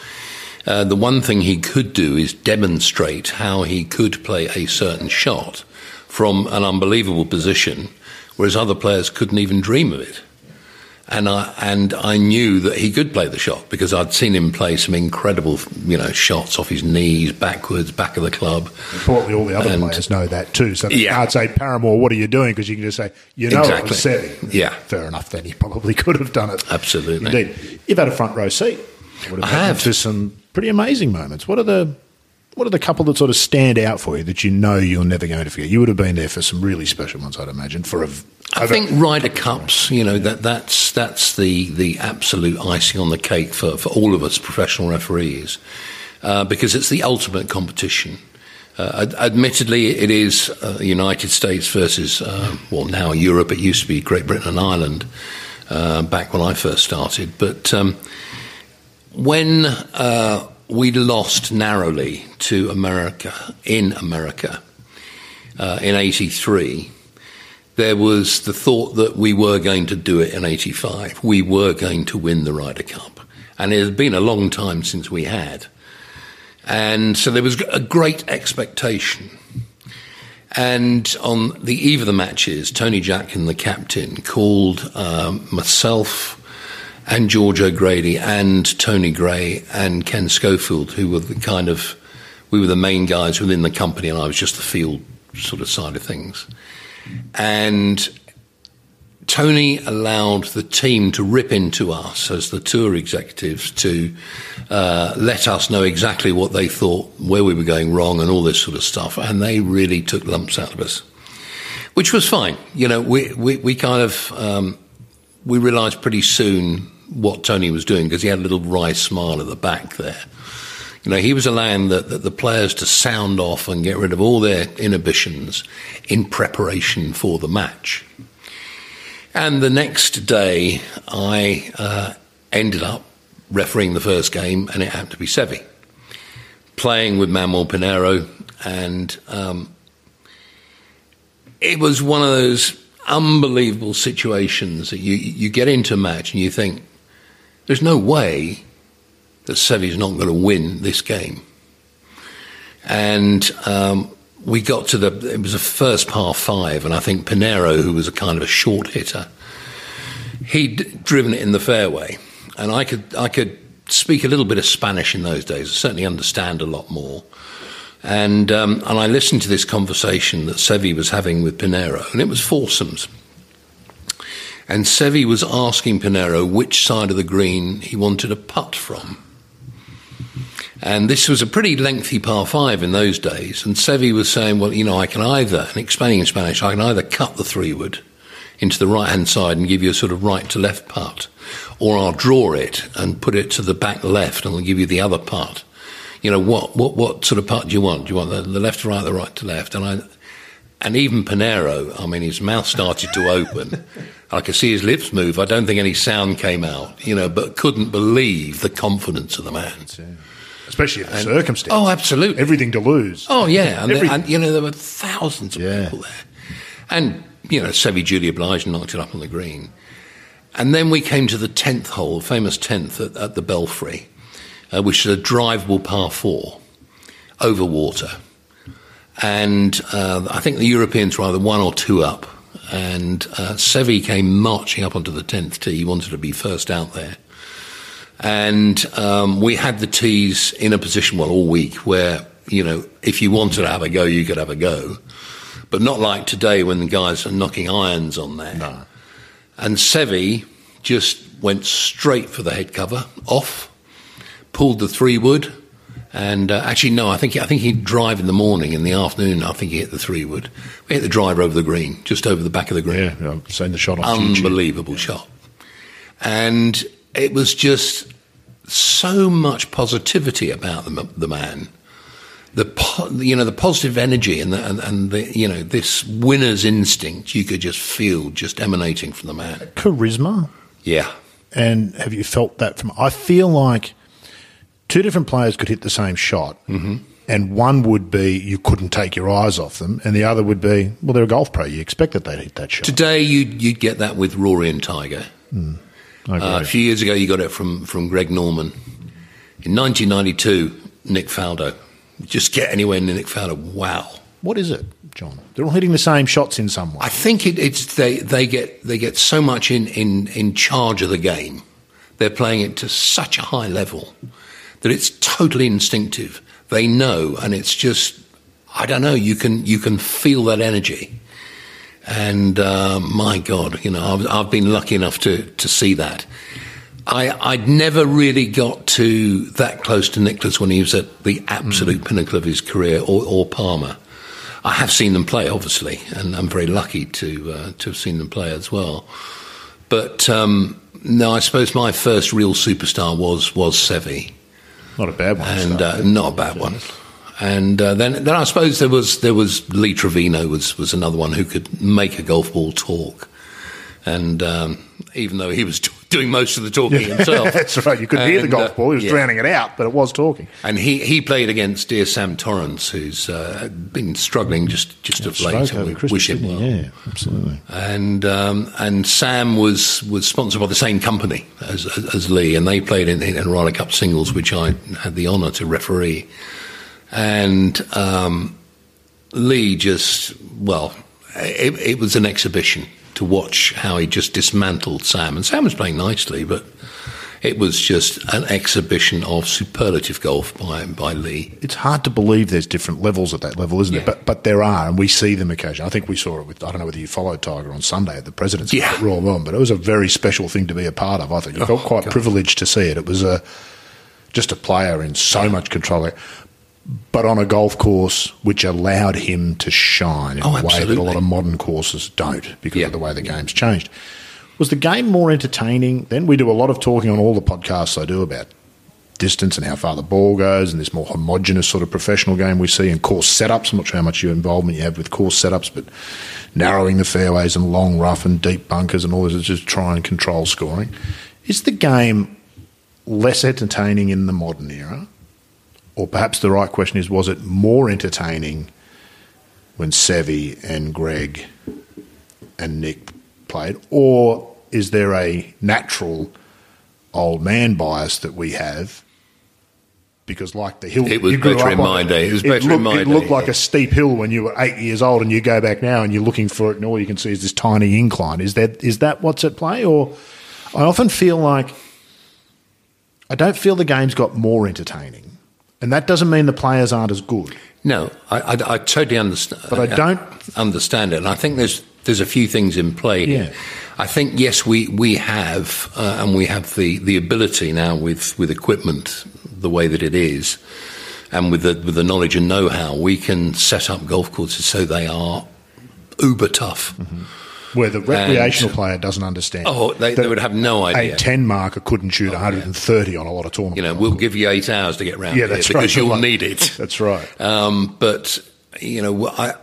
uh, the one thing he could do is demonstrate how he could play a certain shot from an unbelievable position whereas other players couldn't even dream of it. And I and I knew that he could play the shot because I'd seen him play some incredible, you know, shots off his knees, backwards, back of the club. Importantly, all the other and, players know that too. So yeah. I'd say Paramor, what are you doing? Because you can just say, you know, exactly. it was Yeah, fair enough. Then he probably could have done it. Absolutely, indeed. You've had a front row seat. I have to some pretty amazing moments. What are the what are the couple that sort of stand out for you that you know you're never going to forget? You would have been there for some really special ones, I'd imagine. For a, I think Ryder Cups, you know, that that's that's the the absolute icing on the cake for, for all of us professional referees, uh, because it's the ultimate competition. Uh, ad- admittedly, it is uh, United States versus uh, well now Europe. It used to be Great Britain and Ireland uh, back when I first started, but um, when uh, we lost narrowly to America in America uh, in 83. There was the thought that we were going to do it in 85. We were going to win the Ryder Cup. And it had been a long time since we had. And so there was a great expectation. And on the eve of the matches, Tony Jacklin, the captain, called um, myself, and George O'Grady and Tony Gray and Ken Schofield, who were the kind of we were the main guys within the company, and I was just the field sort of side of things. And Tony allowed the team to rip into us as the tour executives to uh, let us know exactly what they thought, where we were going wrong, and all this sort of stuff. And they really took lumps out of us, which was fine. You know, we we, we kind of um, we realised pretty soon what Tony was doing because he had a little wry smile at the back there. You know, he was allowing the, the, the, players to sound off and get rid of all their inhibitions in preparation for the match. And the next day, I uh, ended up refereeing the first game, and it happened to be Seve, playing with Manuel Pinero, and um, it was one of those unbelievable situations that you you get into a match and you think there's no way that Seve's not going to win this game. And um, we got to the, it was a first par five, and I think Pinero, who was a kind of a short hitter, he'd driven it in the fairway. And I could, I could speak a little bit of Spanish in those days, I certainly understand a lot more. And, um, and I listened to this conversation that Seve was having with Pinero, and it was foursomes. And Seve was asking Pinero which side of the green he wanted a putt from. And this was a pretty lengthy par five in those days. And Seve was saying, well, you know, I can either, and explaining in Spanish, I can either cut the three wood into the right hand side and give you a sort of right to left putt, or I'll draw it and put it to the back left and I'll give you the other putt. You know, what, what, what sort of putt do you want? Do you want the, the left to right, the right to left? And I, and even Pinero, I mean, his mouth started to open. I could see his lips move. I don't think any sound came out, you know, but couldn't believe the confidence of the man. Especially in the and, circumstance. Oh, absolutely. Everything to lose. Oh, yeah. And, there, and you know, there were thousands of yeah. people there. And, you know, Seve Julia Blige knocked it up on the green. And then we came to the 10th hole, famous 10th at, at the Belfry, uh, which is a drivable par four over water. And uh, I think the Europeans were either one or two up and uh, Seve came marching up onto the 10th tee. He wanted to be first out there. And um, we had the tees in a position, well, all week where, you know, if you wanted to have a go, you could have a go. But not like today when the guys are knocking irons on there. No. And Seve just went straight for the head cover, off, pulled the three wood, and uh, actually no, I think I think he'd drive in the morning. In the afternoon, I think he hit the three wood. He hit the driver over the green, just over the back of the green. Yeah, I've seen the shot on YouTube. Unbelievable shot, and it was just so much positivity about the, the man. The po- you know the positive energy and the, and, and the you know this winner's instinct you could just feel just emanating from the man. Charisma. Yeah, And have you felt that from? I feel like two different players could hit the same shot, mm-hmm. and one would be you couldn't take your eyes off them, and the other would be well, they're a golf pro. You expect that they'd hit that shot. today you'd you'd get that with Rory and Tiger. Agree. Uh, a few years ago, you got it from, from Greg Norman. In 1992, Nick Faldo. Just get anywhere near Nick Faldo. Wow. what is it, John? They're all hitting the same shots in some way. I think it, it's they, they get they get so much in, in, in charge of the game. They're playing it to such a high level that it's totally instinctive. They know, and it's just I don't know. You can you can feel that energy, and uh, my God, you know I've, I've been lucky enough to to see that. I, I'd never really got to that close to Nicklaus when he was at the absolute pinnacle of his career, or, or Palmer. I have seen them play, obviously, and I'm very lucky to uh, to have seen them play as well. But um, no, I suppose my first real superstar was was Seve, Not a bad one. and uh, not a bad one. And uh, then then I suppose there was there was Lee Trevino was was another one who could make a golf ball talk. And um, even though he was doing most of the talking himself, That's right. You couldn't hear the golf uh, ball. He was yeah. drowning it out, but it was talking. And he, he played against dear Sam Torrance, who's uh, been struggling just, just of late. And we Christmas, wish him well. Yeah, absolutely. And um, and Sam was, was sponsored by the same company as, as, as Lee, and they played in, in Ryder Cup singles, which I had the honour to referee. And um, Lee just well, it, it was an exhibition to watch how he just dismantled Sam, and Sam was playing nicely, but. It was just an exhibition of superlative golf by by Lee. It's hard to believe there's different levels at that level, isn't it? But but there are, and we see them occasionally. I think we saw it with I don't know whether you followed Tiger on Sunday at the President's Yeah. Cup Royal Melbourne, but it was a very special thing to be a part of. I think you oh, felt Oh, quite God. privileged to see it. It was a just a player in so much control, but on a golf course which allowed him to shine in Oh, a way that a lot of modern courses don't because Yeah. of the way the game's changed. Was the game more entertaining? Then we do a lot of talking on all the podcasts I do about distance and how far the ball goes and this more homogenous sort of professional game we see and course setups. I'm not sure how much your involvement you have with course setups, but narrowing the fairways and long rough and deep bunkers and all this is just try and control scoring. Is the game less entertaining in the modern era? Or perhaps the right question is, was it more entertaining when Seve and Greg and Nick played? Or is there a natural old man bias that we have? Because, like the hill, It was you grew better up in my day. It was looked, better in my It looked day, like yeah. a steep hill when you were eight years old, and you go back now and you're looking for it, and all you can see is this tiny incline. Is that is that what's at play? Or I often feel like I don't feel the game's got more entertaining, and that doesn't mean the players aren't as good. No, I, I, I totally understand. But I don't- understand it, and I think there's there's a few things in play. here. Yeah. I think yes, we we have uh, and we have the, the ability now with, with equipment the way that it is, and with the with the knowledge and know how, we can set up golf courses so they are uber tough. Where the recreational player doesn't understand. Oh, they- they would have no idea. A 10 marker couldn't shoot 130 on a lot of tournaments. You know, we'll give you eight hours to get round Yeah, that's right. because you'll luck. need it. That's right. Um, but you know, I,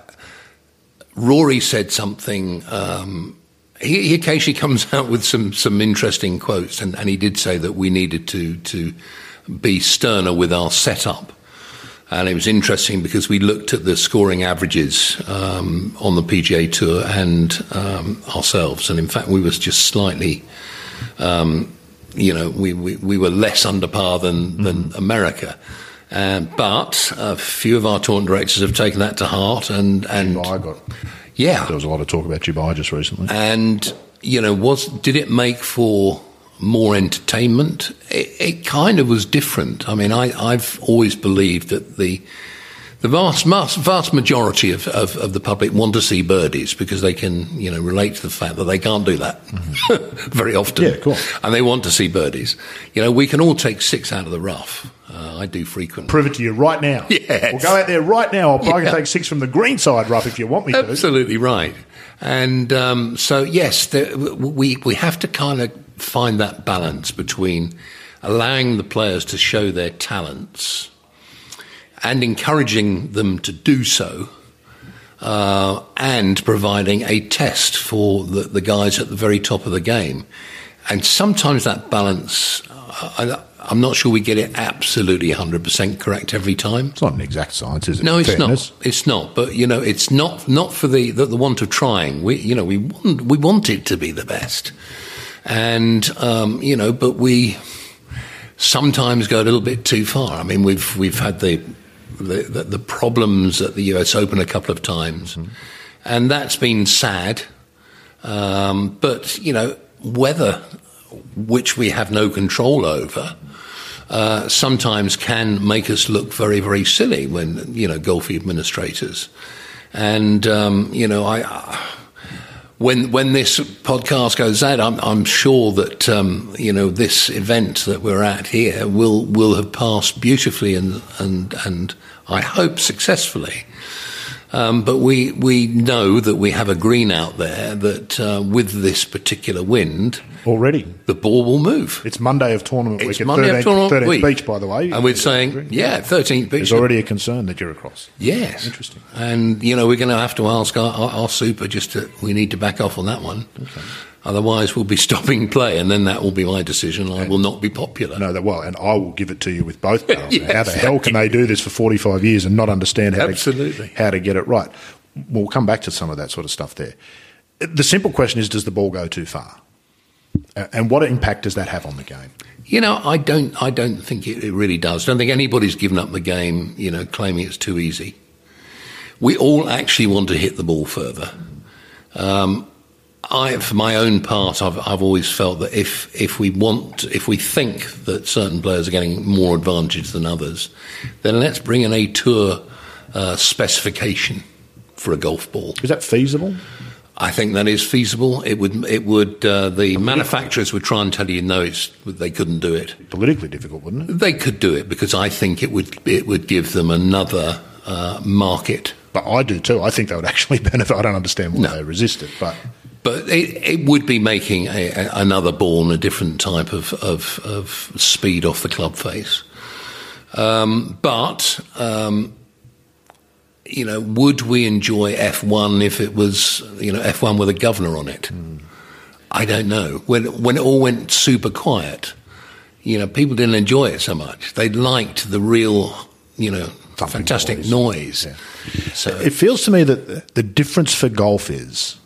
Rory said something. Um, he, he occasionally comes out with some some interesting quotes, and, and he did say that we needed to to be sterner with our setup. And it was interesting because we looked at the scoring averages um, on the PGA Tour and um, ourselves, and in fact, we was just slightly um, you know, we, we, we were less under par than, than America. Uh, but a few of our tournament directors have taken that to heart, and and got. yeah, There was a lot of talk about Dubai just recently. and you know, was did it make for more entertainment? It, it kind of was different. I mean, I, I've always believed that the The vast, vast, vast majority of, of, of, the public want to see birdies because they can, you know, relate to the fact that they can't do that mm-hmm. very often. Yeah, course. And they want to see birdies. You know, we can all take six out of the rough. Uh, I do frequently. Prove it to you right now. Yes. We'll go out there right now. I'll probably yeah. take six from the green side rough if you want me to. Absolutely right. And um, so, yes, we, we have to kind of find that balance between allowing the players to show their talents and encouraging them to do so. Uh, and providing a test for the, the, guys at the very top of the game. And sometimes that balance, uh, I, am not sure we get it absolutely 100% correct every time. It's not an exact science, is it? No, it's not. It's not. But, you know, it's not, not for the, the, the want of trying. We, you know, we want, we want it to be the best. And, um, you know, but we sometimes go a little bit too far. I mean, we've, we've had the, the, the, problems at the US Open a couple of times. Mm-hmm. And that's been sad. Um, but, you know, weather, which we have no control over, uh, sometimes can make us look very, very silly when, you know, golf administrators. And, um, you know, I when when this podcast goes out, I'm, I'm sure that um, you know this event that we're at here will will have passed beautifully and and and I hope successfully. Um, but we we know that we have a green out there that uh, with this particular wind already the ball will move. It's Monday of tournament it's week at Monday 13th, of tournament 13th week. beach, by the way. And we're saying, yeah, 13th beach. There's already a concern that you're across. Yes. Interesting. And, you know, we're going to have to ask our, our, our, super just to, we need to back off on that one. Okay. Otherwise, we'll be stopping play, and then that will be my decision. I will not be popular. No, that well, and I will give it to you with both yes, how the hell can they do this for 45 years and not understand how, Absolutely. To, how to get it right? We'll come back to some of that sort of stuff there. The simple question is, does the ball go too far? And what impact does that have on the game? You know, I don't. I don't think it, it really does. I don't think anybody's given up the game. You know, claiming it's too easy. We all actually want to hit the ball further. Um, I, for my own part, I've, I've always felt that if if we want, if we think that certain players are getting more advantage than others, then let's bring in a tour uh, specification for a golf ball. Is that feasible? I think that is feasible. It would. It would. Uh, the manufacturers would try and tell you no, it's they couldn't do it. Politically difficult, wouldn't it? They could do it because I think it would. It would give them another uh, market. But I do too. I think they would actually benefit. I don't understand why no. they resist it, but. But it, it would be making a, a, another ball and a different type of, of, of speed off the club face. Um, but um, you know, would we enjoy F1 if it was, you know, F1 with a governor on it? Mm. I don't know. When when it all went super quiet, you know, people didn't enjoy it so much. They liked the real, you know, fantastic noise. noise. Yeah. So it feels to me that the difference for golf is,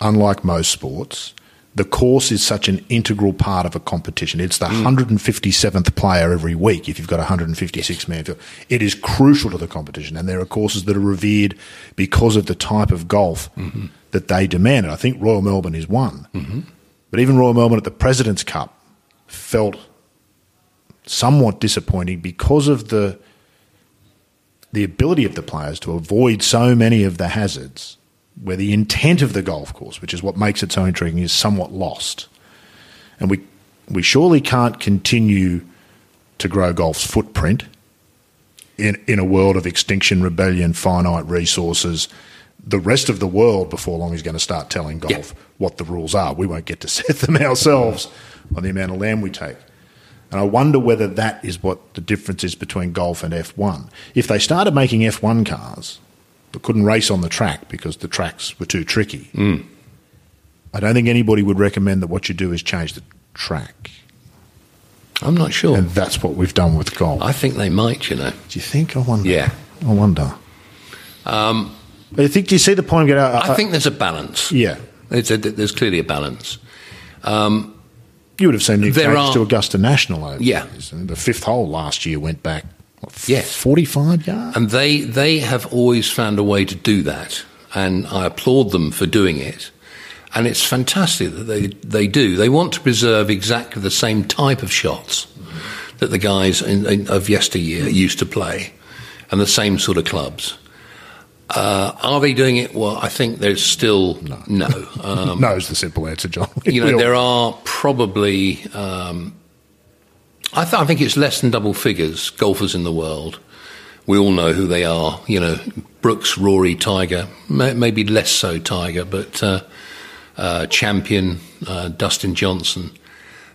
unlike most sports, the course is such an integral part of a competition. It's the mm. 157th player every week if you've got a 156 man field. It is crucial to the competition, and there are courses that are revered because of the type of golf mm-hmm. that they demand. And I think Royal Melbourne is one. Mm-hmm. But even Royal Melbourne at the President's Cup felt somewhat disappointing because of the the ability of the players to avoid so many of the hazards where the intent of the golf course, which is what makes it so intriguing, is somewhat lost. And we, we surely can't continue to grow golf's footprint in, in a world of extinction, rebellion, finite resources. The rest of the world, before long, is going to start telling golf what the rules are. We won't get to set them ourselves on the amount of land we take. And I wonder whether that is what the difference is between golf and F1. If they started making F1 cars but couldn't race on the track because the tracks were too tricky. Mm. I don't think anybody would recommend that what you do is change the track. I'm not sure. And that's what we've done with golf. I think they might, you know. Do you think? I wonder. Yeah. I wonder. Um, but I think, do you see the point? I, I, I think there's a balance. Yeah. A, there's clearly a balance. Um, you would have seen the changes are, to Augusta National over yeah. The fifth hole last year went back yes. 45 yards? And they, they have always found a way to do that. And I applaud them for doing it. And it's fantastic that they, they do. They want to preserve exactly the same type of shots that the guys in, in, of yesteryear used to play. and the same sort of clubs. Uh, are they doing it? Well, I think there's still no. No, um, no is the simple answer, John. you know, there are probably. Um, I, th- I, think it's less than double figures golfers in the world. We all know who they are. You know, Brooks, Rory, Tiger. May- maybe less so Tiger, but uh, uh, Champion, uh, Dustin Johnson.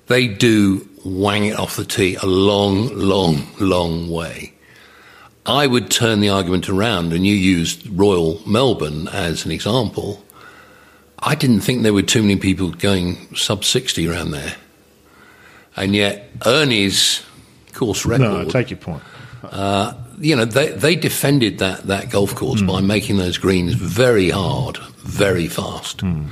They do wang it off the tee a long, long, long way. I would turn the argument around, and you used Royal Melbourne as an example. I didn't think there were too many people going sub 60 around there. And yet, Ernie's course record. No, take your point. Uh, you know, they, they defended that, that golf course mm. by making those greens very hard, very fast. Mm.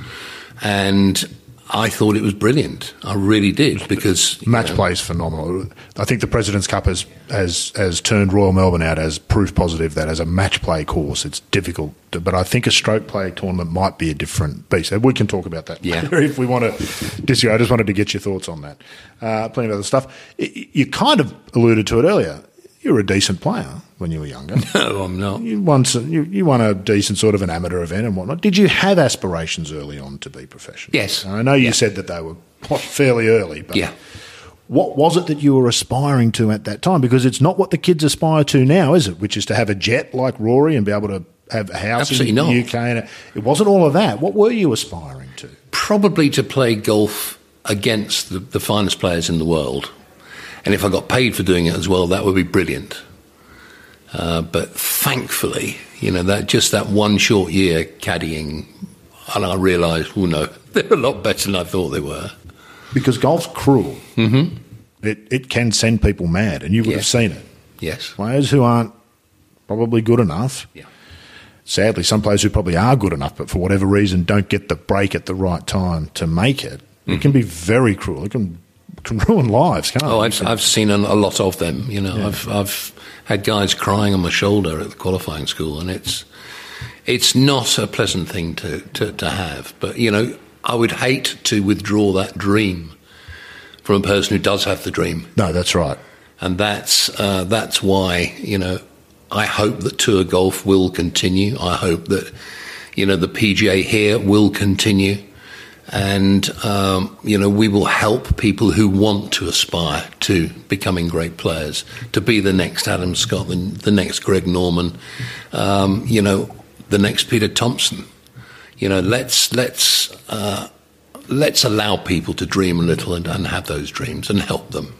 And I thought it was brilliant. I really did because match know, play is phenomenal. I think the President's Cup has, has has turned Royal Melbourne out as proof positive that as a match play course, it's difficult. To, but I think a stroke play tournament might be a different beast. We can talk about that yeah. if we want to disagree. I just wanted to get your thoughts on that. Uh, plenty of other stuff. You kind of alluded to it earlier. You're a decent player when you were younger. No, I'm not. You won, you, you won a decent sort of an amateur event and whatnot. Did you have aspirations early on to be professional? Yes. I know you yeah. said that they were fairly early, but yeah. what was it that you were aspiring to at that time? Because it's not what the kids aspire to now, is it? Which is to have a jet like Rory and be able to have a house Absolutely in the not. UK. And it wasn't all of that. What were you aspiring to? Probably to play golf against the, the finest players in the world. And if I got paid for doing it as well, that would be brilliant. Uh, but thankfully, you know, that just that one short year caddying, and I realised, well, no, they're a lot better than I thought they were. Because golf's cruel. Mm-hmm. It, it can send people mad, and you would yes. have seen it. Yes. Players who aren't probably good enough. Yeah. Sadly, some players who probably are good enough, but for whatever reason don't get the break at the right time to make it, mm-hmm. it can be very cruel. It can can ruin lives, can't oh, it? I've, I've seen a, lot of them. You know, yeah. I've I've had guys crying on my shoulder at the qualifying school, and it's it's not a pleasant thing to, to, to have. But you know, I would hate to withdraw that dream from a person who does have the dream. No, that's right, and that's uh, that's why you know I hope that tour golf will continue. I hope that you know the PGA here will continue and um, you know we will help people who want to aspire to becoming great players, to be the next Adam Scott, the, the next Greg Norman, um, you know, the next Peter Thomson. You know, let's let's uh, let's allow people to dream a little and, and have those dreams and help them.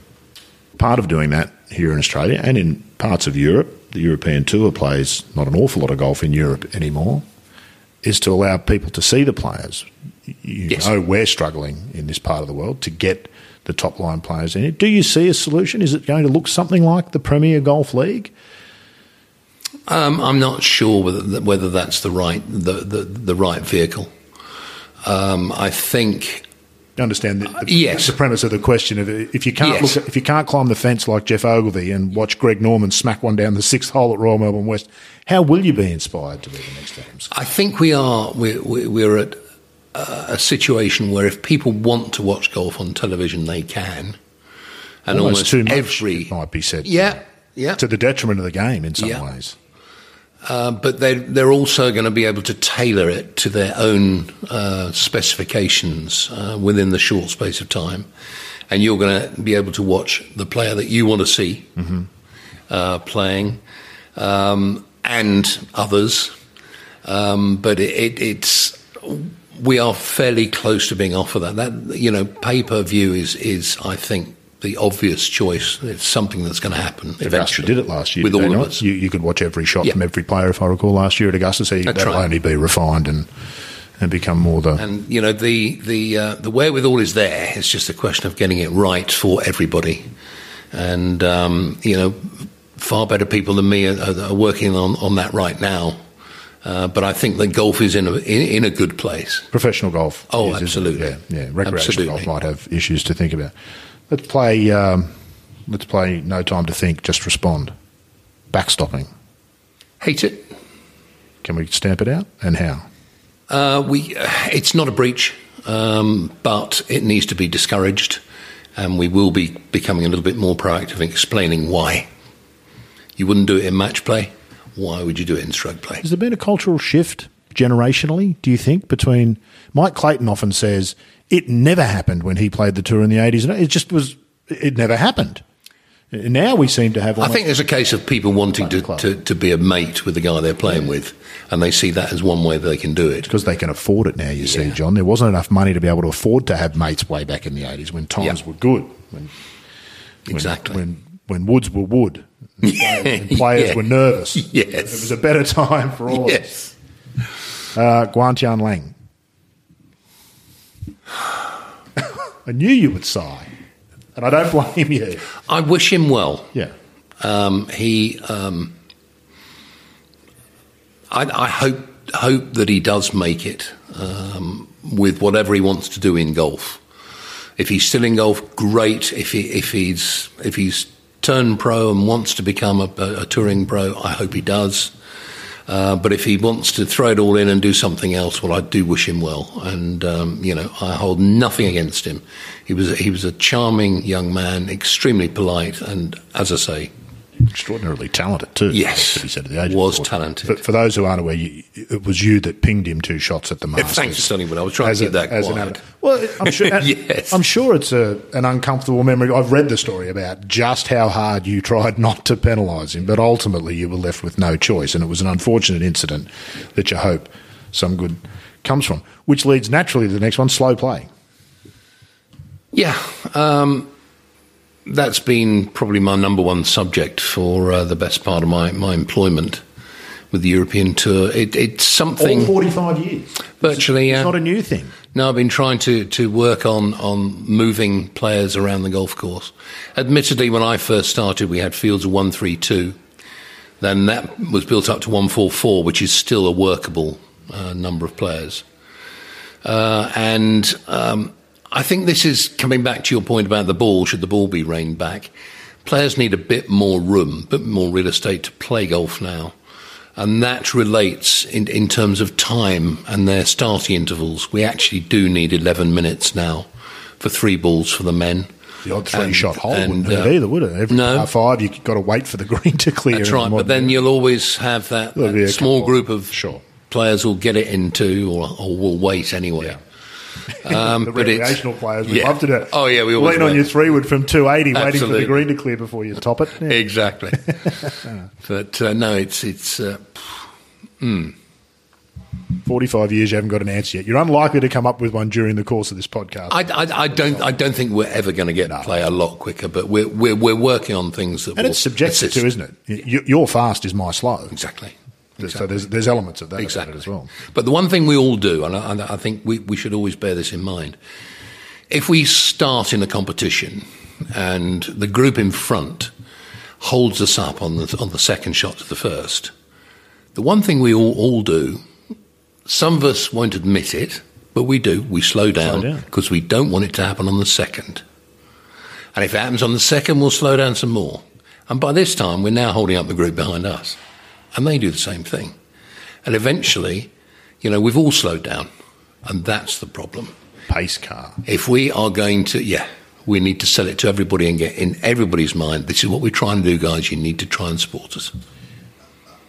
Part of doing that here in Australia and in parts of Europe, the European Tour plays not an awful lot of golf in Europe anymore, is to allow people to see the players you yes. know we're struggling in this part of the world to get the top line players in it. Do you see a solution? Is it going to look something like the Premier Golf League? Um, I'm not sure whether whether that's the right the the, the right vehicle. Um, I think. Understand the, the, yes. the premise of the question of if you can't yes. look if you can't climb the fence like Geoff Ogilvy and watch Greg Norman smack one down the sixth hole at Royal Melbourne West, how will you be inspired to be the next Adams? I think we are. We're, we're at a situation where if people want to watch golf on television, they can. And almost, almost too much, every might be said. Yeah, yeah. To the detriment of the game in some yeah. ways. Uh, but they they're also going to be able to tailor it to their own uh, specifications uh, within the short space of time, and you're going to be able to watch the player that you want to see mm-hmm. Uh, playing, um, and others. Um, but it, it, it's we are fairly close to being offered that. That you know, pay per view is is I think the obvious choice. It's something that's going to happen Augusta eventually. did it last year with all of us. You, you, could watch every shot from every player, if I recall, last year at Augusta. So that'll right. only be refined and and become more the. And you know the the uh, the wherewithal is there. It's just a question of getting it right for everybody. And um, you know, far better people than me are, are working on on that right now. Uh, but I think that golf is in a, in, in, a good place. Professional golf. Oh, is, absolutely. Yeah, yeah. Recreational absolutely. golf might have issues to think about. Let's play. Um, let's play. No time to think. Just respond. Backstopping. Hate it. Can we stamp it out? And how? Uh, we. Uh, it's not a breach, um, but it needs to be discouraged, and we will be becoming a little bit more proactive in explaining why You wouldn't do it in match play. Why would you do it in stroke play? Has there been a cultural shift generationally, do you think, between Mike Clayton often says it never happened when he played the tour in the 80s. It just was, it never happened. Now we seem to have. I think there's a case of people wanting to, to, to, be a mate with the guy they're playing with, and they see that as one way they can do it. Because they can afford it now, you yeah. see, John. There wasn't enough money to be able to afford to have mates way back in the 80s when times were good. When, exactly. When, when, when woods were wood. And players, yeah. were nervous. Yes. It was a better time for all yes. of us. Uh, Guan Tianlang. I knew you would sigh and I don't blame you. I wish him well. Yeah. Um, he, um, I, I, hope hope that he does make it um, with whatever he wants to do in golf. If he's still in golf, great. If he if he's if he's turned pro and wants to become a, a, a touring pro, I hope he does. Uh, but if he wants to throw it all in and do something else, well, I do wish him well, and um, you know I hold nothing against him. He was he was a charming young man, extremely polite, and as I say, extraordinarily talented too. Yes, to be said at the age was talented. For, for, those who aren't aware, you, it was you that pinged him two shots at the Masters. thanks for telling me. I was trying to keep that quiet. An, well, I'm sure. yes. I'm sure it's a, an uncomfortable memory. I've read the story about just how hard you tried not to penalise him, but ultimately you were left with no choice, and it was an unfortunate incident that you hope some good comes from. Which leads naturally to the next one: slow play. Yeah. Um, that's been probably my number one subject for uh, the best part of my, my employment with the European Tour. It, it's something. All 45 years. Virtually, It's yeah. not a new thing. No, I've been trying to, to work on, on moving players around the golf course. Admittedly, when I first started, we had fields of 132. Then that was built up to 144, which is still a workable uh, number of players. Uh, and um, I think this is coming back to your point about the ball. Should the ball be reined back? Players need a bit more room, a bit more real estate to play golf now. And that relates in, in terms of time and their starting intervals. We actually do need 11 minutes now for three balls for the men. The odd three and, shot hole and, wouldn't uh, either, would it? Every no. five, you've got to wait for the green to clear. That's right, but then you'll always have that, that small group of sure. players who'll get it into or, or will wait anyway. Yeah. Um, the recreational players, we yeah. love to do. Oh yeah, we always lean on your three wood from two eighty, waiting for the green to clear before you top it. Yeah. Exactly. but uh, no, it's it's. Uh, mm. 45 years, you haven't got an answer yet. You're unlikely to come up with one during the course of this podcast. I, I, I don't. I don't think we're ever going to get no. play a lot quicker. But we're we're, we're working on things that. And it's subjective too, isn't it? Your fast is my slow. Exactly. Exactly. So there's, there's elements of that exactly. as well. But the one thing we all do, and I, I think we, we should always bear this in mind, if we start in a competition and the group in front holds us up on the, on the second shot to the first, the one thing we all, all do, some of us won't admit it, but we do, we slow down because we don't want it to happen on the second. And if it happens on the second, we'll slow down some more. And by this time, we're now holding up the group behind us. And they do the same thing. And eventually, you know, we've all slowed down. And that's the problem. Pace car. If we are going to, yeah, we need to sell it to everybody and get in everybody's mind this is what we're trying to do, guys. You need to try and support us.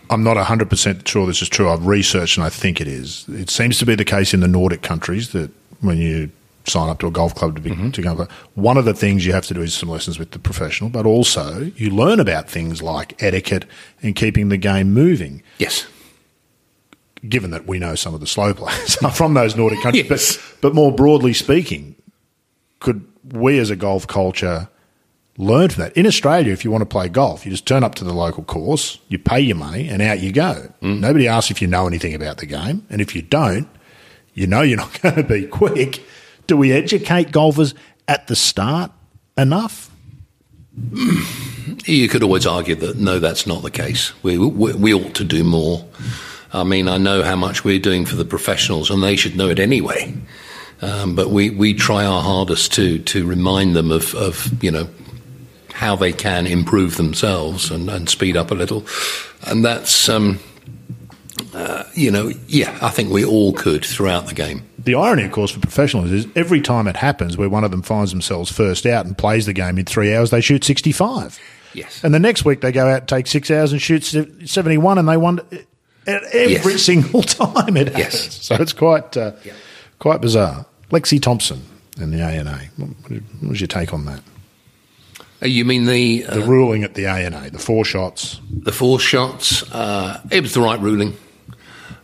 I'm not 100% sure this is true. I've researched and I think it is. It seems to be the case in the Nordic countries that when you sign up to a golf club to, be, mm-hmm. to go. One of the things you have to do is some lessons with the professional, but also you learn about things like etiquette and keeping the game moving. Yes. Given that we know some of the slow players are from those Nordic countries, yes. but, but more broadly speaking, could we as a golf culture learn from that? In Australia, if you want to play golf, you just turn up to the local course, you pay your money, and out you go. Mm. Nobody asks if you know anything about the game, and if you don't, you know you're not going to be quick do we educate golfers at the start enough? You could always argue that no, that's not the case. We, we, we ought to do more. I mean, I know how much we're doing for the professionals, and they should know it anyway. Um, but we, we try our hardest to to remind them of, of you know how they can improve themselves and, and speed up a little, and that's um, uh, you know yeah I think we all could throughout the game the irony, of course, for professionals is every time it happens where one of them finds themselves first out and plays the game in three hours, they shoot 65. Yes. And the next week they go out, take six hours, and shoot seventy-one, and they won every Yes. single time it happens. Yes. So it's quite uh, Yeah. quite bizarre. Lexi Thompson in the ANA. What what was your take on that? Uh, You mean the uh, The ruling at the ANA, the four shots. the four shots? Uh, it was the right ruling.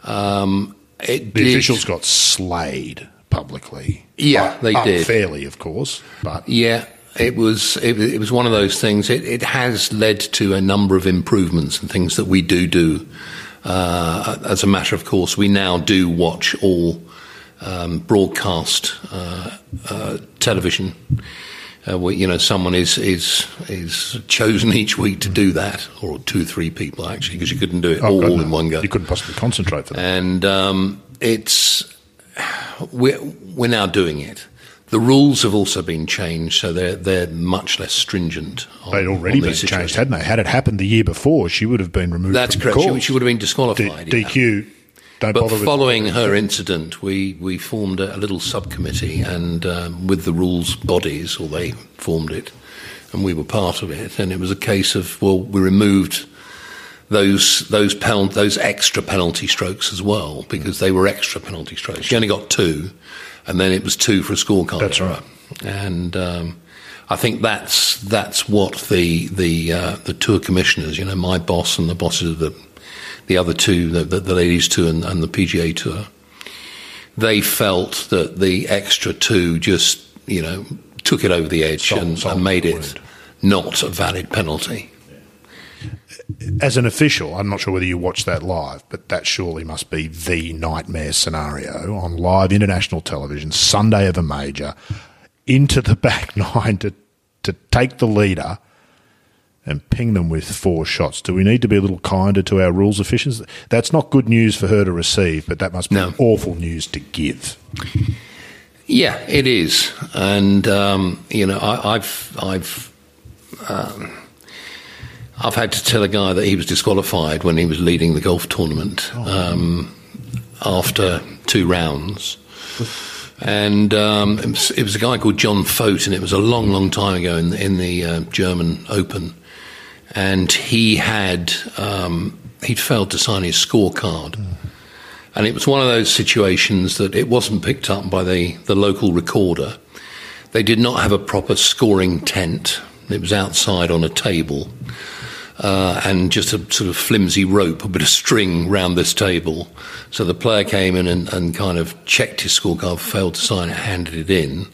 Um, it The did- officials got slayed publicly. Yeah, they did. fairly, of course, but Yeah, it was it, it was one of those things. It, it has led to a number of improvements and things that we do do. Uh, as a matter of course, we now do watch all um, broadcast uh, uh, television. Uh, you know, someone is is is chosen each week to do that, or two, three people actually, because you couldn't do it Oh, all God, no. in one go You couldn't possibly concentrate for that. and um, it's we're we're now doing it. The rules have also been changed, so they're they're much less stringent. On, They'd already been changed, hadn't they? Had it happened the year before, she would have been removed. That's from correct. The She, she would have been D- disqualified. yeah. DQ. Don't But bother with following her incident, we, we formed a, a little subcommittee, and um, with the rules bodies, or they formed it, and we were part of it. And it was a case of well, we removed those those penal- those extra penalty strokes as well because they were extra penalty strokes. She only got two, and then it was two for a scorecard. That's error. right. And um, I think that's that's what the the uh, the tour commissioners, you know, my boss and the bosses of the the other two, the, the, the ladies tour and, and the PGA tour, they felt that the extra two just you know took it over the edge and, and made it word. not a valid penalty. as an official, I'm not sure whether you watched that live, but that surely must be the nightmare scenario on live international television, Sunday of a major, into the back nine to to take the leader and ping them with four shots. Do we need to be a little kinder to our rules officials? That's not good news for her to receive, but that must be No. awful news to give. Yeah, it is, and um, you know, I, I've I've um, I've had to tell a guy that he was disqualified when he was leading the golf tournament um, after two rounds, and um, it, was, it was a guy called John Fote, and it was a long, long time ago in the, in the uh, German Open, and he had um, he'd failed to sign his scorecard. And it was one of those situations that it wasn't picked up by the, the local recorder. They did not have a proper scoring tent. It was outside on a table. Uh, and just a sort of flimsy rope, a bit of string round this table. So the player came in and, and kind of checked his scorecard, failed to sign it, handed it in,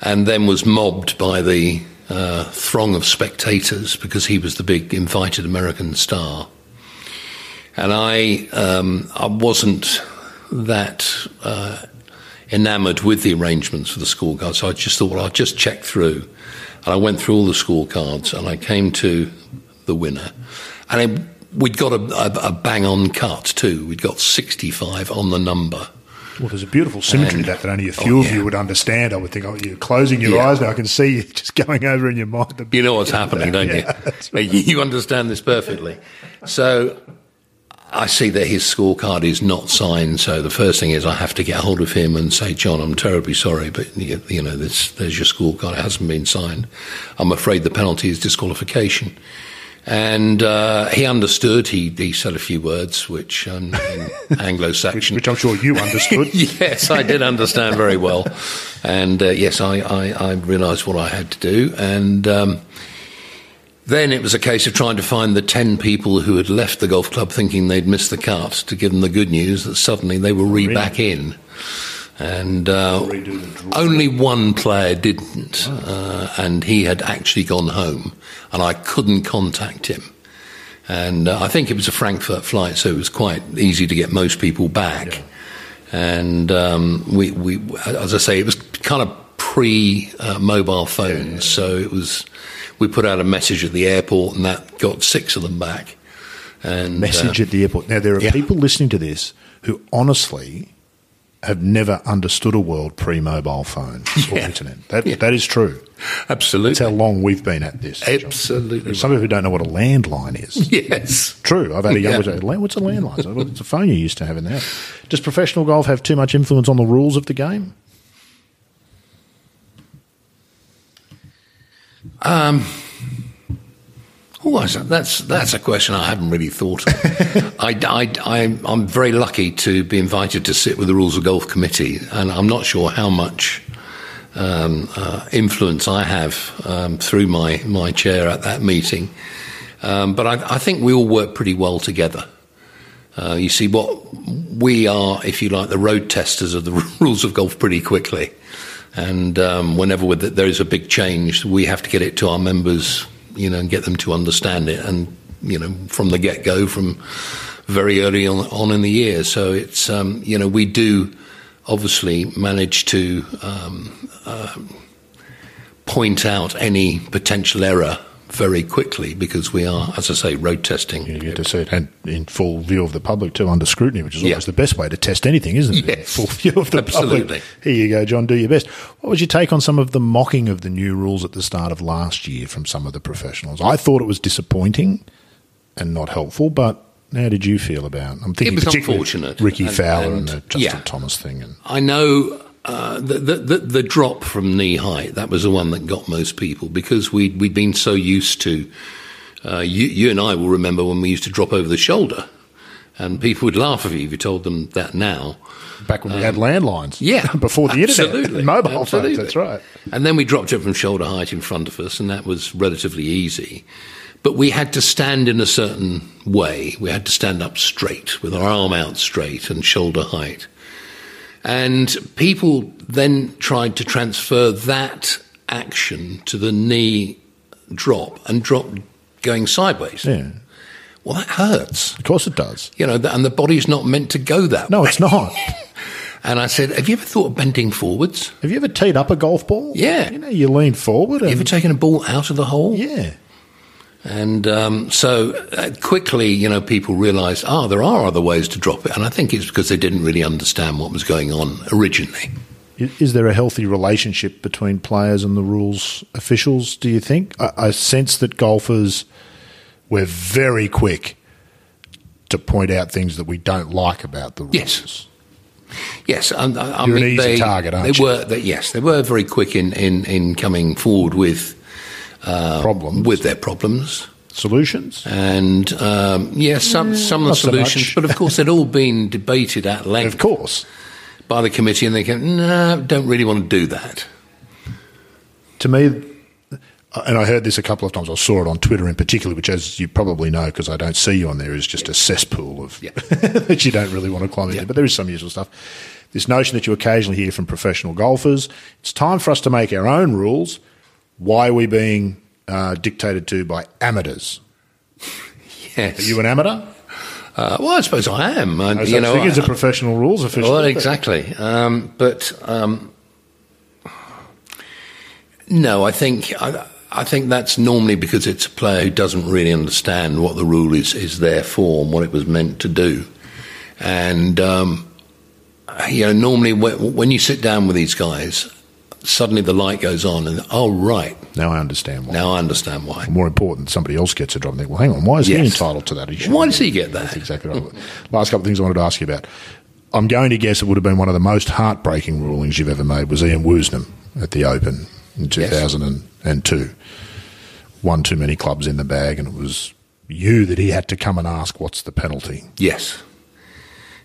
and then was mobbed by the uh, throng of spectators because he was the big invited American star and I um, I wasn't that uh, enamoured with the arrangements for the scorecard, so I just thought, well, I'll just check through, and I went through all the scorecards, and I came to the winner, and it, we'd got a, a, a bang on cut too. We'd got sixty five on the number. Well, there's a beautiful symmetry And- to that that only a oh, few oh, of yeah. you would understand. I would think, oh, you're closing your Yeah. eyes now. I can see you just going over in your mind. The You know what's happening, don't Yeah, you? You understand this perfectly. So I see that his scorecard is not signed. So the first thing is I have to get hold of him and say, John, I'm terribly sorry, but you you know, this, there's your scorecard. It hasn't been signed. I'm afraid the penalty is disqualification. And uh, he understood. He, he said a few words, which um, in Anglo-Saxon which I'm sure you understood. yes, I did understand very well, and uh, yes, I, I, I realised what I had to do, and um, then it was a case of trying to find the ten people who had left the golf club thinking they'd missed the cut to give them the good news that suddenly they were re back in, and uh, only one player didn't, uh, and he had actually gone home, and I couldn't contact him. And uh, I think it was a Frankfurt flight, so it was quite easy to get most people back. And um, we, we, as I say, it was kind of pre-mobile phones, so it was. We put out a message at the airport, and that got six of them back. And Message uh, at the airport. Now, there are yeah. people listening to this who honestly have never understood a world pre mobile phone or Yeah. internet. That, Yeah. that is true. absolutely, That's how long we've been at this. Absolutely, Some people don't know what a landline is. yes. True. I've had a young Yeah. say, What's a landline? I said, "Well, It's a phone you used to have in the house. Does professional golf have too much influence on the rules of the game? Um, Oh, that's that's a question I haven't really thought of. I, I, am very lucky to be invited to sit with the Rules of Golf Committee, and I'm not sure how much um, uh, influence I have um, through my, my chair at that meeting. Um, but I, I, think we all work pretty well together. Uh, you see, what we are, if you like, the road testers of the rules of golf pretty quickly. And um, whenever there is a big change, we have to get it to our members you know, and get them to understand it. And, you know, from the get go, from very early on, on, in the year. So it's, um, you know, we do obviously manage to um, uh, point out any potential error very quickly because we are, as I say, road testing. You get to see it and in full view of the public too, under scrutiny, which is always yeah. the best way to test anything, isn't it? Yes. Full view of the Absolutely. public. Here you go, John. Do your best. What was your take on some of the mocking of the new rules at the start of last year from some of the professionals? I thought it was disappointing and not helpful, but how did you feel about? It? I'm thinking it was unfortunate. Rickie and, Fowler and, and, the Justin yeah, Thomas thing. And I know uh, the, the, the drop from knee height that was the one that got most people because we we'd been so used to uh, you, you and I will remember when we used to drop over the shoulder, and people would laugh at you if you told them that now. Back when we had um, landlines. Yeah. Before the absolutely, internet. Mobile absolutely. phones, that's right. And then we dropped it from shoulder height in front of us, and that was relatively easy. But we had to stand in a certain way. We had to stand up straight, with our arm out straight and shoulder height. And people then tried to transfer that action to the knee drop and drop going sideways. Yeah. Well, that hurts. Of course it does. You know, and the body's not meant to go that no, way. it's not. and I said, Have you ever thought of bending forwards? Have you ever teed up a golf ball? Yeah. You know, you lean forward. And... You ever taken a ball out of the hole? Yeah. And um, so uh, quickly, you know, people realised, ah, oh, there are other ways to drop it. And I think it's because they didn't really understand what was going on originally. Is there a healthy relationship between players and the rules officials, do you think? I, I sense that golfers, we're very quick to point out things that we don't like about the rules. Yes. Yes, I, I You're mean, an easy they, target, aren't they you? Were, they, yes, they were very quick in, in, in coming forward with uh, problems, with their problems, solutions, and um, yes, some some of the solutions. So but of course, they'd all been debated at length. Of course, by the committee and they go, no, don't really want to do that. To me, and I heard this a couple of times. I saw it on Twitter in particular, which, as you probably know, because I don't see you on there, is just a cesspool of yeah. that you don't really want to climb into. But there is some useful stuff. This notion that you occasionally hear from professional golfers: it's time for us to make our own rules. Why are we being uh, dictated to by amateurs? Yes. Are you an amateur? Uh, well, I suppose I am. I, you know, I, a professional rules official. Well, exactly. Um, but um, no, I think I, I, think that's normally because it's a player who doesn't really understand what the rule is is there for and what it was meant to do. And um, you know, normally when, when you sit down with these guys, suddenly the light goes on, and oh right, now I understand why. Now I understand why. More important, somebody else gets a job. And think, well, hang on, why is yes. he entitled to that? He why does he get that? That's exactly right. Last couple of things I wanted to ask you about. I'm going to guess it would have been one of the most heartbreaking rulings you've ever made was Ian Woosnam at the Open in 2002. Yes. One too many clubs in the bag, and it was you that he had to come and ask, "What's the penalty?" Yes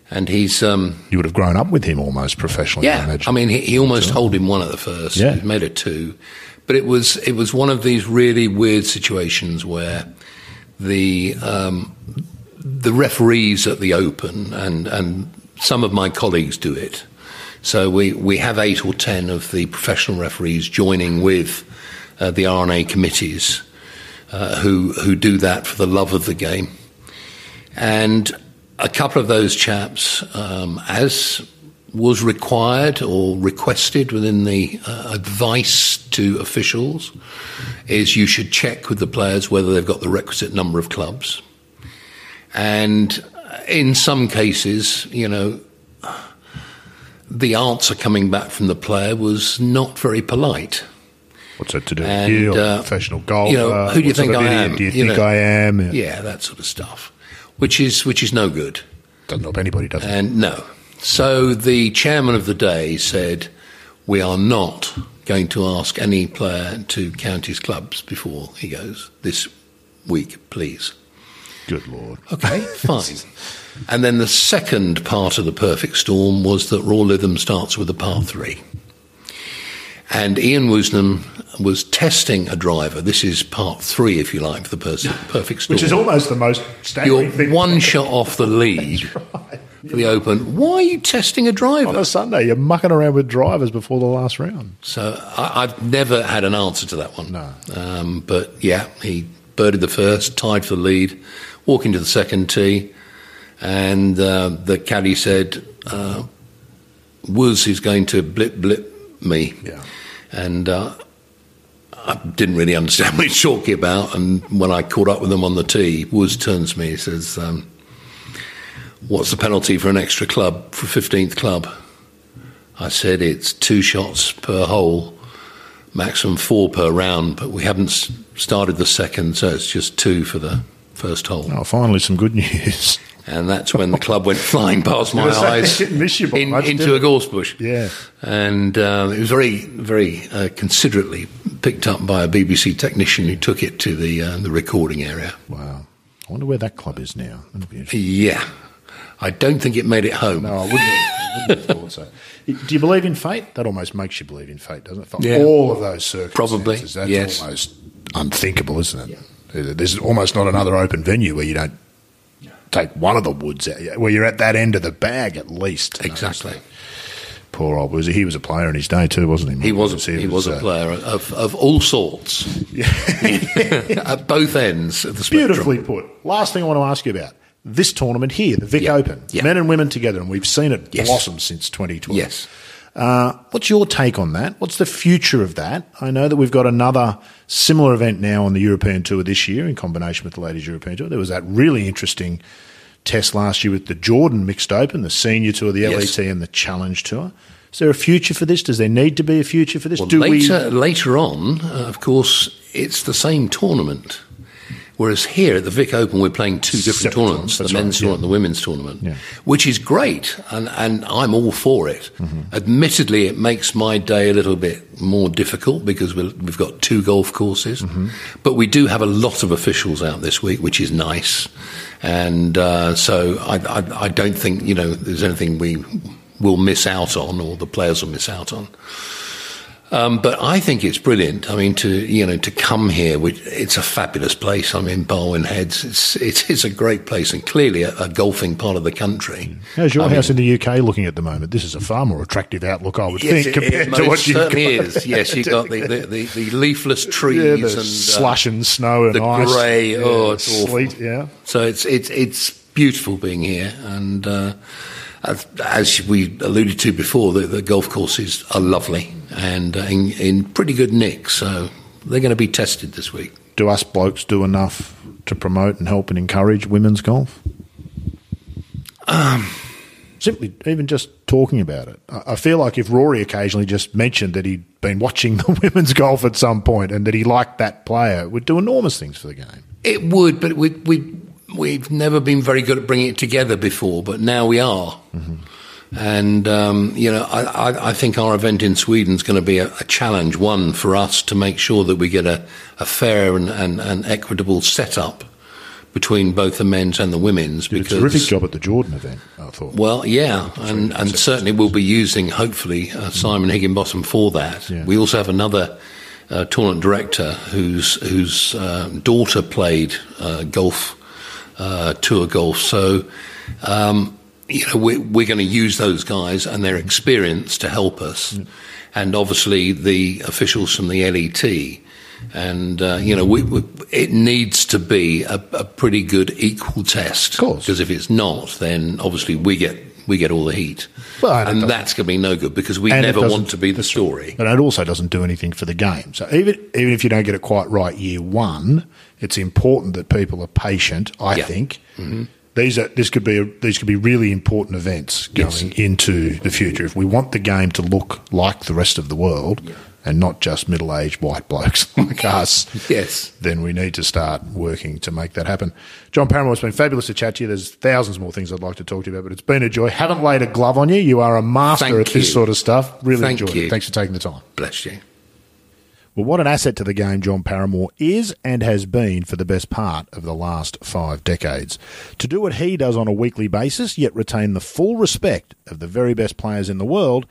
and he's um, you would have grown up with him almost professionally. Yeah, I, I mean, he, he almost told him one at the first. Yeah, he made it two, but it was it was one of these really weird situations where the um, the referees at the Open and and some of my colleagues do it. So we we have eight or ten of the professional referees joining with uh, the R&A committees uh, who who do that for the love of the game, and a couple of those chaps, um, as was required or requested within the uh, advice to officials, is you should check with the players whether they've got the requisite number of clubs. And in some cases, you know, the answer coming back from the player was not very polite. What's that to do with you, uh, professional golfer? You know, who do you think I am? Do you, you think know, I am? Yeah. yeah, that sort of stuff which is which is no good. Doesn't help anybody, does it? And no. So the chairman of the day said, "We are not going to ask any player to count his clubs before he goes. This week, please. Good lord. Okay, fine. And then the second part of the perfect storm was that Royal Lytham starts with a par three. And Ian Woosnam was testing a driver. This is part three, if you like, for the pers- perfect storm. Which is almost the most staggering You're thing. one shot off the lead for the Open. Why are you testing a driver? on a Sunday, you're mucking around with drivers before the last round. So I, I've never had an answer to that one. No. Um, but yeah, he birdied the first, tied for the lead, walking to the second tee, and uh, the caddy said, uh, "Woos is going to blip blip me." Yeah. And uh, I didn't really understand what he's talking about. And when I caught up with him on the tee, Woods turns to me and says, um, What's the penalty for an extra club, for 15th club? I said, It's two shots per hole, maximum four per round, but we haven't started the second, so it's just two for the first hole. Oh, finally, some good news. And that's when the club went flying past my eyes miss you in- much, into a gorse bush. Yeah. And uh, it was very, very uh, considerately picked up by a BBC technician who took it to the uh, the recording area. Wow. I wonder where that club is now. That'd be interesting. Yeah, I don't think it made it home. No, I wouldn't, have, I wouldn't have thought so. Do you believe in fate? That almost makes you believe in fate, doesn't it? For Yeah. all of those circumstances. Probably, That's yes. almost unthinkable, isn't it? There's almost not another open venue where you don't take one of the woods out, where you're at that end of the bag at least. Exactly. Poor old was he was a player in his day too, wasn't he? He was a, he was a uh, player of, of all sorts at both ends of the spectrum. Beautifully put. Last thing I want to ask you about this tournament here, the Vic Yeah. Open, Yeah. men and women together, and we've seen it Yes. blossom since 2012. Yes. Uh, what's your take on that? What's the future of that? I know that we've got another similar event now on the European Tour this year in combination with the Ladies European Tour. There was that really interesting test last year with the Jordan Mixed Open, the Senior Tour, the Yes. LET, and the Challenge Tour. Is there a future for this? Does there need to be a future for this? Well, Do later, later on, uh, of course, it's the same tournament. Whereas here at the Vic Open, we're playing two different Separate tournaments: the men's right, tournament and the women's tournament, Yeah. which is great, and, and I'm all for it. Mm-hmm. Admittedly, it makes my day a little bit more difficult because we'll, we've got two golf courses, Mm-hmm. but we do have a lot of officials out this week, which is nice, and uh, so I, I, I don't think you know there's anything we will miss out on or the players will miss out on. Um, but I think it's brilliant. I mean, to you know, to come here, which, it's a fabulous place. I mean, Barwon Heads, it's it's, it's a great place, and clearly a, a golfing part of the country. How's your I house mean, in the UK looking at the moment? This is a far more attractive outlook, I would Yes, think, it, compared it to what you've certainly got. is. Yes, you've got the, the, the, the leafless trees yeah, and the uh, slush and snow and the ice. grey. Yeah, oh, it's awful. Yeah, So it's it's it's beautiful being here, and uh, as, as we alluded to before, the, the golf courses are lovely and uh, in, in pretty good nick. So they're going to be tested this week. do us blokes do enough to promote and help and encourage women's golf? Um, Simply, even just talking about it. I I feel like if Rory occasionally just mentioned that he'd been watching the women's golf at some point and that he liked that player, it would do enormous things for the game. It would, but we we we've never been very good at bringing it together before, but now we are. And um, you know, I, I, I think our event in Sweden is going to be a, a challenge, one for us to make sure that we get a, a fair and, and, and equitable setup between both the men's and the women's. Did a terrific job at the Jordan event, I thought. Well, yeah, and, and certainly we'll be using, hopefully, uh, Simon Higginbottom for that. Yeah. We also have another uh, tournament director whose whose uh, daughter played uh, golf, uh, tour golf. So, um, you know, we, we're going to use those guys and their experience to help us, and obviously the officials from the LET. And uh, you know, we, we, it needs to be a, a pretty good equal test. Of course. because if it's not, then obviously we get we get all the heat, Well, and and that's going to be no good because we never want to be the story. And it also doesn't do anything for the game. So even even if you don't get it quite right year one, it's important that people are patient. I Yeah. think mm-hmm. these are this could be a, these could be really important events going Yes. into the future. If we want the game to look like the rest of the world and not just middle aged white blokes like us, Yes. then we need to start working to make that happen. John Paramor, it's been fabulous to chat to you. There's thousands more things I'd like to talk to you about, but it's been a joy. Haven't laid a glove on you. You are a master Thank at this sort of stuff. Really Thank enjoyed you. it. Thanks for taking the time. Bless you. Well, what an asset to the game John Paramor is and has been for the best part of the last five decades. To do what he does on a weekly basis, yet retain the full respect of the very best players in the world,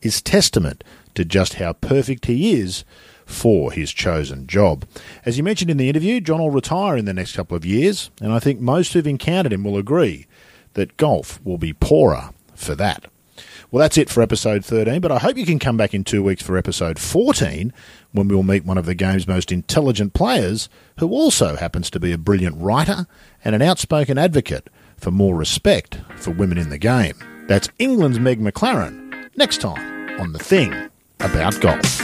is testament to just how perfect he is for his chosen job. As you mentioned in the interview, John will retire in the next couple of years, and I think most who've encountered him will agree that golf will be poorer for that. Well, that's it for episode 13, but I hope you can come back in two weeks for episode 14 when we'll meet one of the game's most intelligent players who also happens to be a brilliant writer and an outspoken advocate for more respect for women in the game. That's England's Meg McLaren next time on The Thing About Golf.